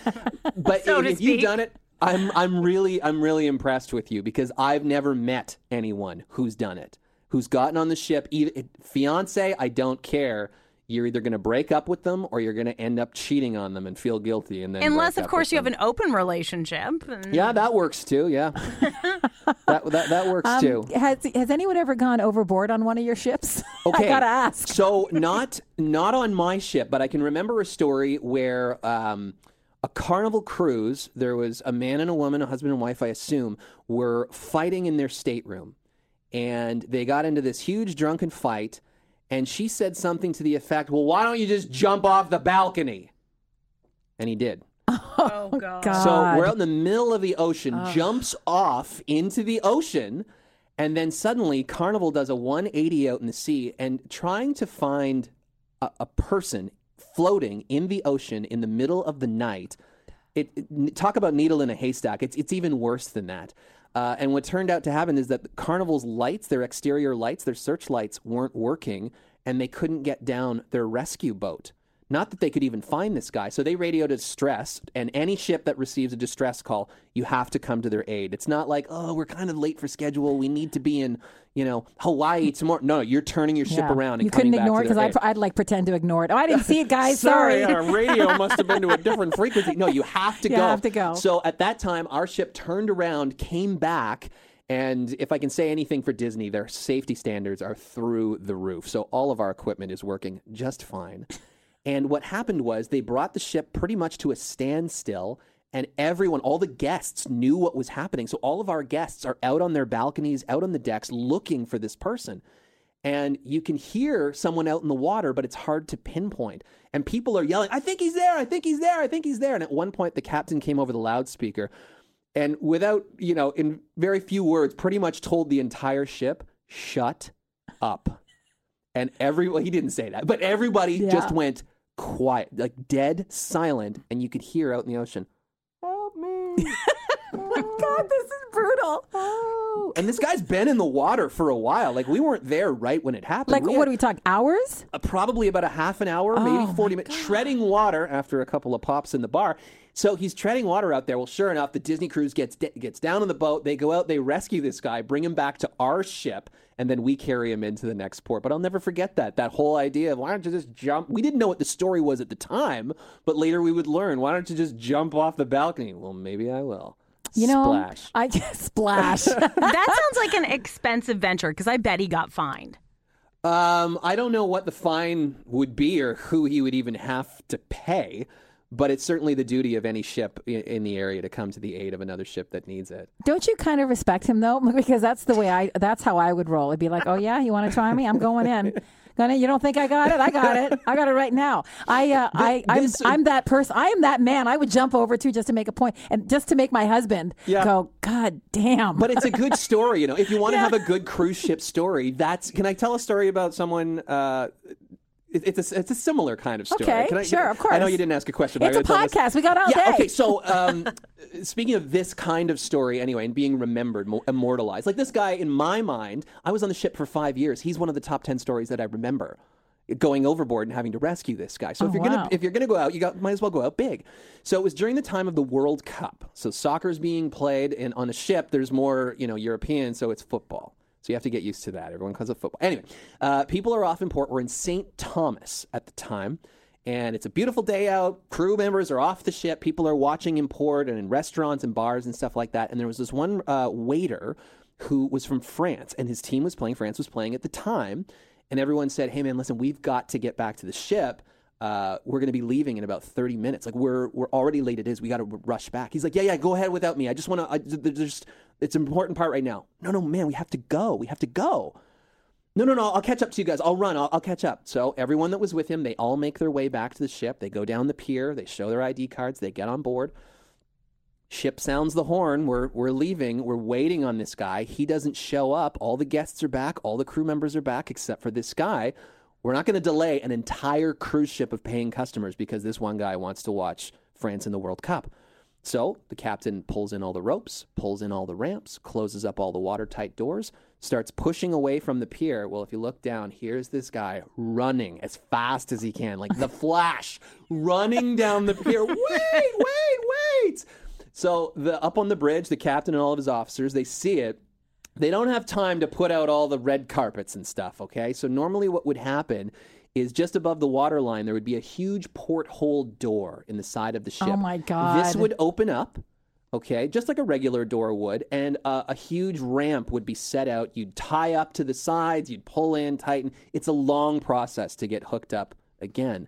But So if, to if you've done it, I'm I'm really I'm really impressed with you because I've never met anyone who's done it, who's gotten on the ship. Either fiance, I don't care. You're either going to break up with them or you're going to end up cheating on them and feel guilty and then Unless, of course, with you have an open relationship. and- yeah that works too yeah that, that that works Um, too has has anyone ever gone overboard on one of your ships? Okay. I gotta ask. So not not on my ship, but I can remember a story where um, a carnival cruise. There was a man and a woman, a husband and wife, I assume, were fighting in their stateroom, and they got into this huge drunken fight. And she said something to the effect, "Well, why don't you just jump off the balcony?" And he did. Oh, oh, God. God. So we're out in the middle of the ocean, jumps off into the ocean, and then suddenly Carnival does a 180 out in the sea and trying to find a, a person floating in the ocean in the middle of the night. It, it- talk about needle in a haystack. It's it's even worse than that. Uh, and what turned out to happen is that Carnival's lights, their exterior lights, their searchlights weren't working, and they couldn't get down their rescue boat. Not that they could even find this guy. So they radioed a distress, and any ship that receives a distress call, you have to come to their aid. It's not like, oh, we're kind of late for schedule. We need to be in, you know, Hawaii tomorrow. No, you're turning your ship Yeah. around and you couldn't ignore it because. I'd, I'd like pretend to ignore it. Oh, I didn't see it, guys. Sorry. our radio must have been to a different frequency. No, you have to You go. have to go. So at that time, our ship turned around, came back, and if I can say anything for Disney, their safety standards are through the roof. So all of our equipment is working just fine. And what happened was they brought the ship pretty much to a standstill. And everyone, all the guests knew what was happening. So all of our guests are out on their balconies, out on the decks, looking for this person and you can hear someone out in the water, but it's hard to pinpoint. And people are yelling, I think he's there, I think he's there, I think he's there. And at one point, the captain came over the loudspeaker and, without, you know, in very few words, pretty much told the entire ship, shut up. And every, well, he didn't say that, but everybody Yeah. just went quiet, like dead silent. And you could hear out in the ocean, help me. God, this is brutal. Oh. And this guy's been in the water for a while. Like we weren't there right when it happened. Like, We what had- do we talk? Hours? uh, probably about a half an hour, Oh, maybe 40 minutes, treading water after a couple of pops in the bar. So he's treading water out there. Well, sure enough, the Disney cruise gets gets down on the boat. They go out, they rescue this guy, bring him back to our ship, and then we carry him into the next port. But I'll never forget that that whole idea of why don't you just jump? We didn't know what the story was at the time, but later we would learn. Why don't you just jump off the balcony? Well, maybe I will. You know, Splash. I splash. That sounds like an expensive venture because I bet he got fined. Um, I don't know what the fine would be or who he would even have to pay, but it's certainly the duty of any ship in the area to come to the aid of another ship that needs it. Don't you kind of respect him though? Because that's the way I. That's how I would roll. It'd be like, oh yeah, you want to try me? I'm going in. Gonna, you don't think I got it? I got it. I got it right now. I, uh, I, I'm, this- I'm that person. I am that man. I would jump over to just to make a point and just to make my husband Yeah. go, God damn. But it's a good story, you know. If you want to have a good cruise ship story, that's. Can I tell a story about someone? Uh, it, it's a it's a similar kind of story. Okay, I, sure, of course. I know you didn't ask a question. but It's a tell this- podcast. We got all yeah, day. Okay, so um, speaking of this kind of story, anyway, and being remembered, immortalized, like this guy in my mind, I was on the ship for five years. He's one of the top ten stories that I remember. Going overboard and having to rescue this guy. So if Oh, you're wow. gonna if you're gonna go out, you got might as well go out big. So it was during the time of the World Cup. So soccer's being played, and on a ship, there's more you know European, so it's football. So you have to get used to that. Everyone calls it football. Anyway, uh, people are off in port. We're in St. Thomas at the time and it's a beautiful day out. Crew members are off the ship. People are watching in port and in restaurants and bars and stuff like that. And there was this one uh, waiter who was from France, and his team was playing. France was playing at the time, and everyone said, "Hey, man, listen, we've got to get back to the ship." Uh, we're going to be leaving in about 30 minutes. Like we're we're already late. It is. We got to rush back. He's like, yeah, yeah, go ahead without me. I just want to. There's it's an important part right now. No, no, man, we have to go. We have to go. No, no, no. I'll catch up to you guys. I'll run. I'll, I'll catch up. So everyone that was with him, they all make their way back to the ship. They go down the pier. They show their ID cards. They get on board. Ship sounds the horn. We're we're leaving. We're waiting on this guy. He doesn't show up. All the guests are back. All the crew members are back except for this guy. We're not going to delay an entire cruise ship of paying customers because this one guy wants to watch France in the World Cup. So the captain pulls in all the ropes, pulls in all the ramps, closes up all the watertight doors, starts pushing away from the pier. Well, if you look down, here's this guy running as fast as he can, like the flash, running down the pier. Wait, wait, wait. So the up on the bridge, the captain and all of his officers, they see it. They don't have time to put out all the red carpets and stuff, okay? So normally what would happen is just above the waterline, there would be a huge porthole door in the side of the ship. Oh my god! This would open up, okay, just like a regular door would, and uh, a huge ramp would be set out. You'd tie up to the sides, you'd pull in, tighten. It's a long process to get hooked up again.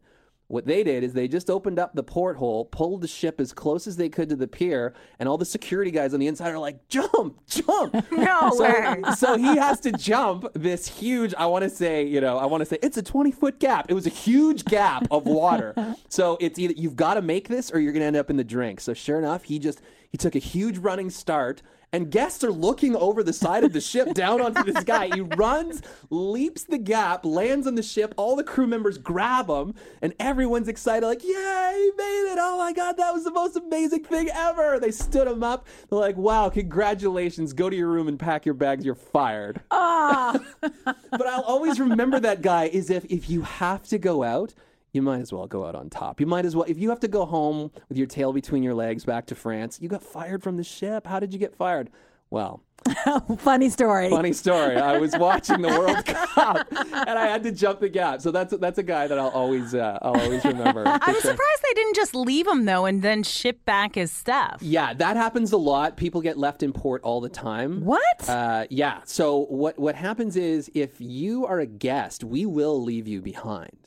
What they did is they just opened up the porthole, pulled the ship as close as they could to the pier, and all the security guys on the inside are like, jump, jump. No so, way. so he has to jump this huge, I want to say, you know, I want to say it's a 20 foot gap. It was a huge gap of water. so it's either you've got to make this or you're going to end up in the drink. So sure enough, he just, he took a huge running start. And guests are looking over the side of the ship down onto this guy. He runs, leaps the gap, lands on the ship. All the crew members grab him, and everyone's excited, like, "Yay, he made it! Oh my god, that was the most amazing thing ever!" They stood him up. They're like, "Wow, congratulations! Go to your room and pack your bags. You're fired." Ah, but I'll always remember that guy is if if you have to go out, you might as well go out on top. You might as well if you have to go home with your tail between your legs back to France, you got fired from the ship. How did you get fired? Well, funny story. funny story. I was watching the World Cup and I had to jump the gap. So that's that's a guy that I'll always uh, I'll always remember. I'm sure. surprised they didn't just leave him though and then ship back his stuff. Yeah, that happens a lot. People get left in port all the time. What? Uh, yeah. So what what happens is if you are a guest, we will leave you behind.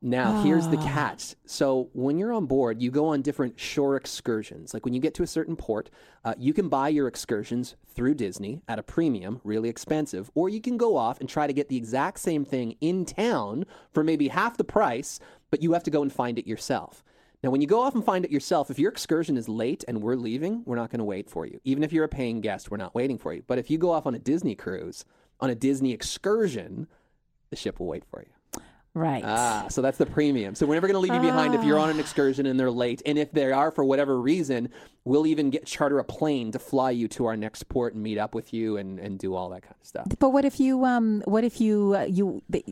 Now, here's the catch. So, when you're on board, you go on different shore excursions. Like when you get to a certain port, uh, you can buy your excursions through Disney at a premium, really expensive, or you can go off and try to get the exact same thing in town for maybe half the price, but you have to go and find it yourself. Now, when you go off and find it yourself, if your excursion is late and we're leaving, we're not going to wait for you. Even if you're a paying guest, we're not waiting for you. But if you go off on a Disney cruise, on a Disney excursion, the ship will wait for you. Right. Ah, so that's the premium. So we're never going to leave you behind if you're on an excursion and they're late. And if they are for whatever reason, we'll even get charter a plane to fly you to our next port and meet up with you and, and do all that kind of stuff. but what if you um what if you uh, you the,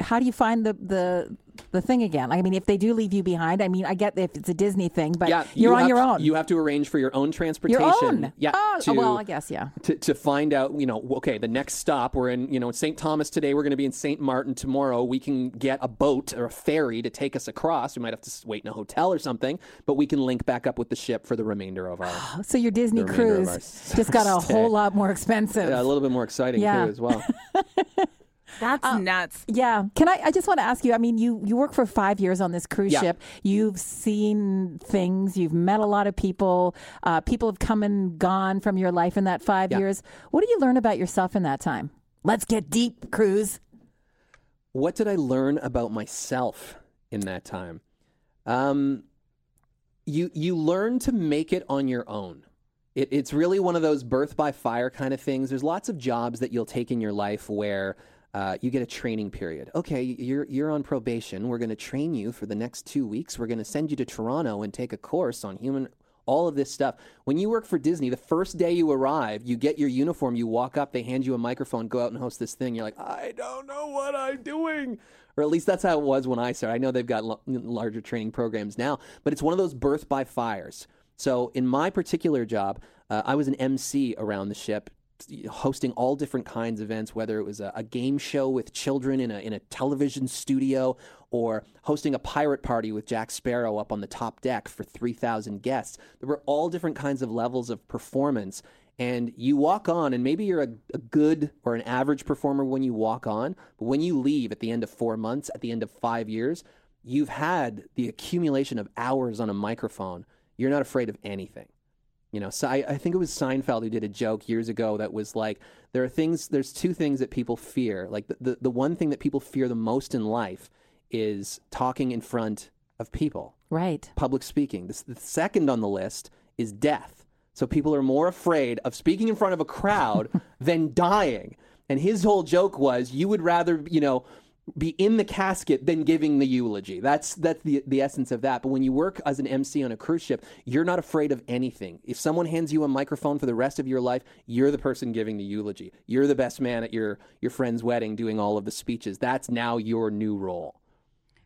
how do you find the the the thing again? I mean, if they do leave you behind, I mean, I get if it's a Disney thing, but yeah, you're you on your to- own. You have to arrange for your own transportation. your own. Yeah. Oh, to- well, I guess yeah. to, to find out, you know, okay, the next stop, we're in, you know, St. Thomas today, we're going to be in St. Martin tomorrow. We can get a boat or a ferry to take us across. We might have to wait in a hotel or something, but we can link back up with the ship for the remainder of our, So your Disney the remainder of cruise just got a stay. whole lot more expensive. yeah, a little bit more exciting Yeah. too as well. That's nuts. Yeah. Can I I just want to ask you, I mean, you you work for 5 years on this cruise Yeah. ship. You've seen things, you've met a lot of people. Uh, people have come and gone from your life in that 5 Yeah. years. What did you learn about yourself in that time? Let's get deep, cruise. what did I learn about myself in that time? Um, you you learn to make it on your own. It, it's really one of those birth by fire kind of things. There's lots of jobs that you'll take in your life where uh, you get a training period. Okay, you're you're on probation. We're going to train you for the next two weeks. We're going to send you to Toronto and take a course on human. All of this stuff. When you work for Disney, the first day you arrive, you get your uniform, you walk up, they hand you a microphone, go out and host this thing. You're like, I don't know what I'm doing. Or at least that's how it was when I started. I know they've got l- larger training programs now, but it's one of those birth by fires. So in my particular job, uh, I was an MC around the ship, hosting all different kinds of events, whether it was a, a game show with children in a in a television studio, or hosting a pirate party with Jack Sparrow up on the top deck for three thousand guests. There were all different kinds of levels of performance. And you walk on, and maybe you're a, a good or an average performer when you walk on, but when you leave at the end of four months, at the end of five years, you've had the accumulation of hours on a microphone. You're not afraid of anything. You know, so I, I think it was Seinfeld who did a joke years ago that was like, there are things, there's two things that people fear. Like the, the, the one thing that people fear the most in life is talking in front of people, Right. public speaking. The, the second on the list is death. So people are more afraid of speaking in front of a crowd than dying. And his whole joke was, you would rather, you know, be in the casket than giving the eulogy. That's that's the the essence of that. But when you work as an MC on a cruise ship, you're not afraid of anything. If someone hands you a microphone for the rest of your life, you're the person giving the eulogy. You're the best man at your your friend's wedding doing all of the speeches. That's now your new role.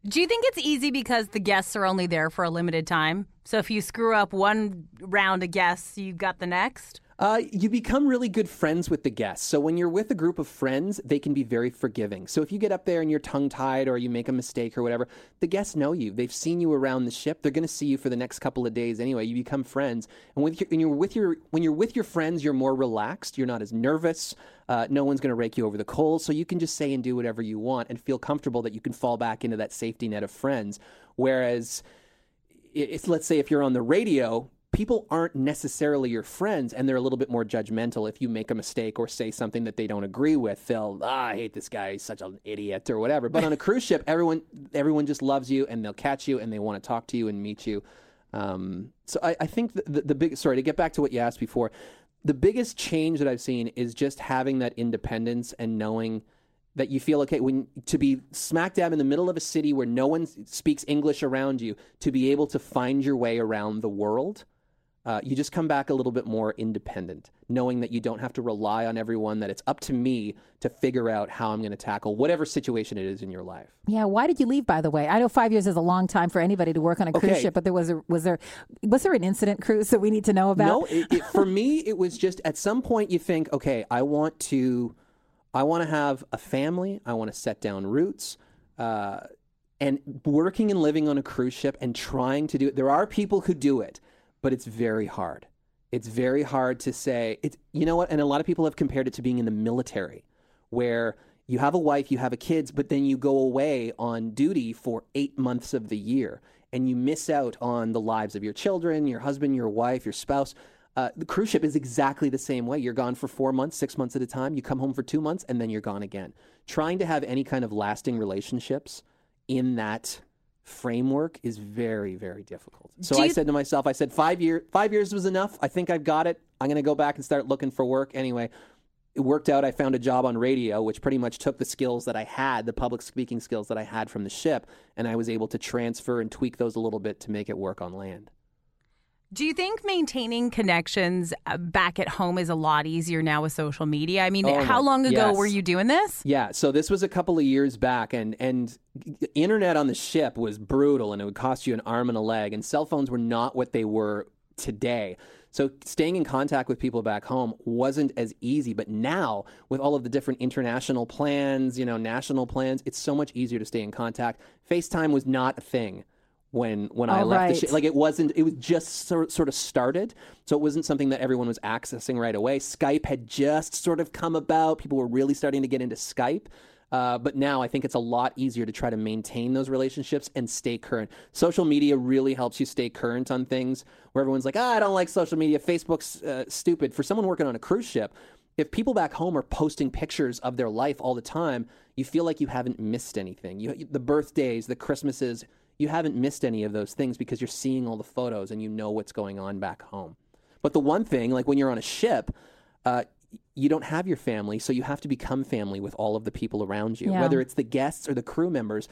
Do you think it's easy because the guests are only there for a limited time? So if you screw up one round of guests, you got the next? Uh, you become really good friends with the guests. So when you're with a group of friends, they can be very forgiving. So if you get up there and you're tongue tied or you make a mistake or whatever, the guests know you. They've seen you around the ship. They're going to see you for the next couple of days anyway. You become friends, and with your, when you're with your when you're with your friends, you're more relaxed. You're not as nervous. Uh, no one's going to rake you over the coals, so you can just say and do whatever you want and feel comfortable that you can fall back into that safety net of friends. Whereas it's let's say if you're on the radio, people aren't necessarily your friends and they're a little bit more judgmental. If you make a mistake or say something that they don't agree with they'll ah, i hate this guy. He's such an idiot or whatever. But on a cruise ship everyone everyone just loves you and they'll catch you and they want to talk to you and meet you. Um, so I, I think the, the, the big sorry to get back to what you asked before the biggest change that i've seen is just having that independence and knowing that you feel okay when to be smack dab in the middle of a city where no one speaks english around you to be able to find your way around the world uh, you just come back a little bit more independent, knowing that you don't have to rely on everyone, that it's up to me to figure out how I'm going to tackle whatever situation it is in your life. Yeah. Why did you leave, by the way? I know five years is a long time for anybody to work on a cruise Okay. ship, but there was a, was there was there an incident cruise that we need to know about? No, it, it, for me, it was just at some point you think, okay, I want to, I want to have a family. I want to set down roots. Uh, and working and living on a cruise ship and trying to do it. There are people who do it, but it's very hard. It's very hard to say. It's you know what? And a lot of people have compared it to being in the military, where you have a wife, you have a kids, but then you go away on duty for eight months of the year, and you miss out on the lives of your children, your husband, your wife, your spouse. Uh, the cruise ship is exactly the same way. You're gone for four months, six months at a time. You come home for two months, and then you're gone again. Trying to have any kind of lasting relationships in that framework is very, very difficult. So I said to myself, I said five year, five years was enough. I think I've got it. I'm going to go back and start looking for work anyway. It worked out. I found a job on radio, which pretty much took the skills that I had, the public speaking skills that I had from the ship, and I was able to transfer and tweak those a little bit to make it work on land. Do you think maintaining connections uh, back at home is a lot easier now with social media? I mean, Oh, how long ago yes. were you doing this? Yeah, so this was a couple of years back, and and internet on the ship was brutal, and it would cost you an arm and a leg, and cell phones were not what they were today. So staying in contact with people back home wasn't as easy, but now with all of the different international plans, you know, national plans, it's so much easier to stay in contact. FaceTime was not a thing when when I Oh, left the right. ship. Like it wasn't. It was just sort sort of started, so it wasn't something that everyone was accessing right away. Skype had just sort of come about. People were really starting to get into Skype. Uh, but now I think it's a lot easier to try to maintain those relationships and stay current. Social media really helps you stay current on things where everyone's like, ah, I don't like social media. Facebook's uh, stupid. For someone working on a cruise ship, if people back home are posting pictures of their life all the time, you feel like you haven't missed anything. You, the birthdays, the Christmases, you haven't missed any of those things because you're seeing all the photos and you know what's going on back home. But the one thing, like when you're on a ship, uh, you don't have your family, so you have to become family with all of the people around you, Yeah. whether it's the guests or the crew members.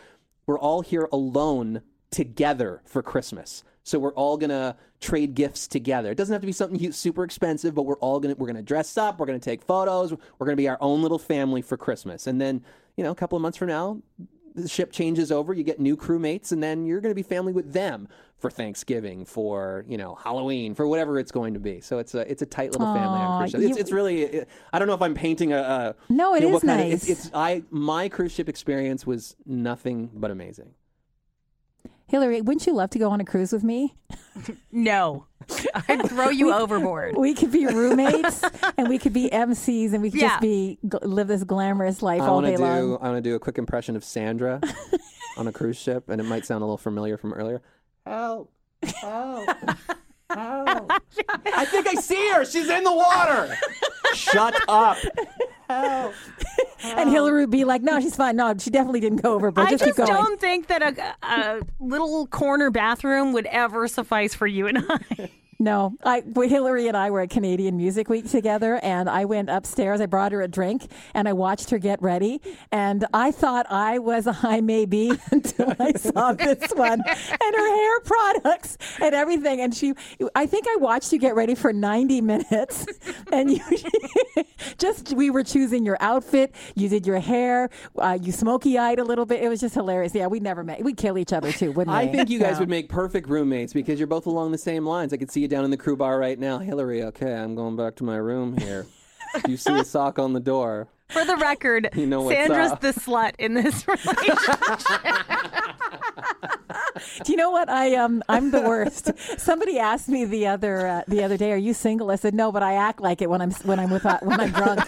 We're all here alone together for Christmas. So we're all gonna trade gifts together. It doesn't have to be something super expensive, but we're all gonna we're gonna dress up. We're gonna take photos. We're gonna be our own little family for Christmas. And then you know, a couple of months from now, the ship changes over. You get new crewmates, and then you're gonna be family with them for Thanksgiving, for you know Halloween, for whatever it's going to be. So it's a it's a tight little family on cruise ship. It's, you- it's really it, I don't know if I'm painting a, a No, it you know, is kind of- nice. it's, it's I my cruise ship experience was nothing but amazing. Hillary, wouldn't you love to go on a cruise with me? No, I'd throw you overboard. We could be roommates and we could be MCs and we could Yeah. just be live this glamorous life I all want to day do long. I want to do a quick impression of Sandra on a cruise ship, and it might sound a little familiar from earlier. Help! Help! Help! I think I see her. She's in the water. Shut up. Help! And Hillary would be like, "No, she's fine. No, she definitely didn't go overboard. I Just, just keep going." don't think that a, a little corner bathroom would ever suffice for you and I. No, I Hillary and I were at Canadian Music Week together, and I went upstairs. I brought her a drink, and I watched her get ready. And I thought I was a high maybe until I saw this one and her hair products and everything. And she, I think I watched you get ready for ninety minutes, and you just we were choosing your outfit. You did your hair. Uh, you smoky eyed a little bit. It was just hilarious. Yeah, we never met. We'd kill each other too, wouldn't we? I think you guys Yeah. would make perfect roommates because you're both along the same lines. I could see you down in the crew bar right now. Hillary, okay, I'm going back to my room here. you see a sock on the door. For the record, You know Sandra's up. the slut in this relationship. Do you know what I um I'm the worst. Somebody asked me the other uh, the other day, "Are you single?" I said no, but I act like it when I'm when I'm with uh, when I'm drunk.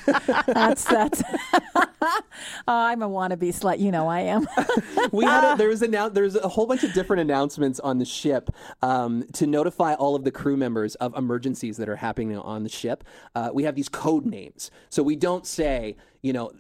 That's that's. oh, I'm a wannabe slut. You know I am. we had a, there was annou- there was a whole bunch of different announcements on the ship um, to notify all of the crew members of emergencies that are happening on the ship. Uh, we have these code names, so we don't say, you know.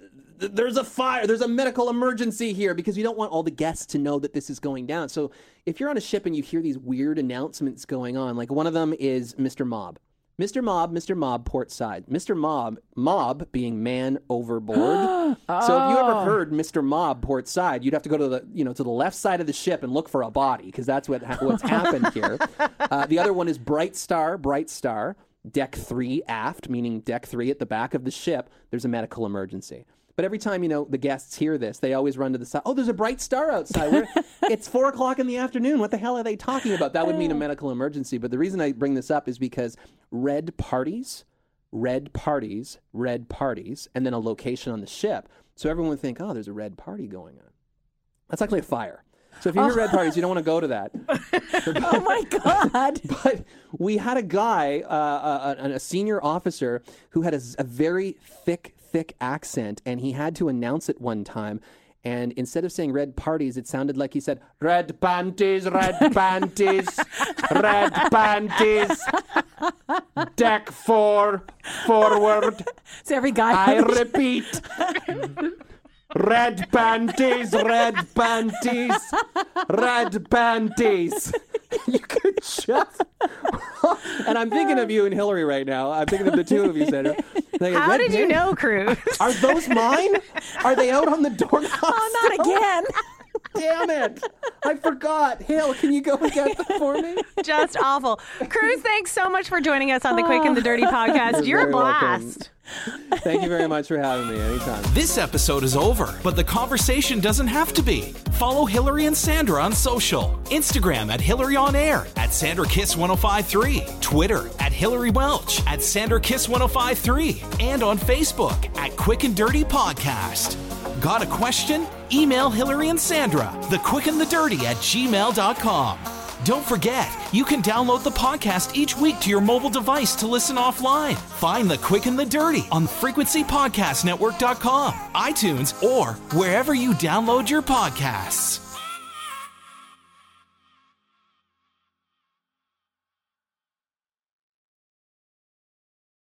"Th- There's a fire. There's a medical emergency here because we don't want all the guests to know that this is going down. So if you're on a ship and you hear these weird announcements going on, like one of them is Mr. Mob. Mr. Mob, Mr. Mob, port side. Mr. Mob, Mob being man overboard. So if you ever heard Mr. Mob port side, you'd have to go to the you know to the left side of the ship and look for a body because that's what ha- what's happened here. Uh, the other one is Bright Star, Bright Star, deck three aft, meaning deck three at the back of the ship. There's a medical emergency. But every time you know the guests hear this, they always run to the side. Oh, there's a bright star outside. We're, it's four o'clock in the afternoon. What the hell are they talking about? That would mean a medical emergency. But the reason I bring this up is because red parties red parties, red parties, and then a location on the ship. So everyone would think, oh, there's a red party going on. That's actually a fire. So if you hear red parties, you don't want to go to that. oh my god. But we had a guy, uh, a, a senior officer, who had a very thick, thick accent, and he had to announce it one time. And instead of saying red parties, it sounded like he said, Red panties, red panties, red panties, deck four, forward. So every guy. I repeat. Red panties, red panties, red panties. You could just. and I'm thinking of you and Hillary right now. I'm thinking of the two of you, Sandra. Thinking, How "Red did you know, Cruise? Are those mine? Are they out on the doorknob? oh, not again. Damn it! I forgot. Hill, can you go and get them for me? Just awful. Cruise, thanks so much for joining us on the Quick and the Dirty podcast. You're You're a blast. welcome. Thank you very much for having me. Anytime. This episode is over, but the conversation doesn't have to be. Follow Hillary and Sandra on social Instagram at Hillary on Air, at Sandra Kiss 1053, Twitter at Hillary Welch, at Sandra Kiss 1053, and on Facebook at Quick and Dirty Podcast. Got a question? Email Hillary and Sandra, the quick and the dirty at gmail.com. Don't forget, you can download the podcast each week to your mobile device to listen offline. Find the quick and the dirty on frequencypodcastnetwork.com, iTunes, or wherever you download your podcasts.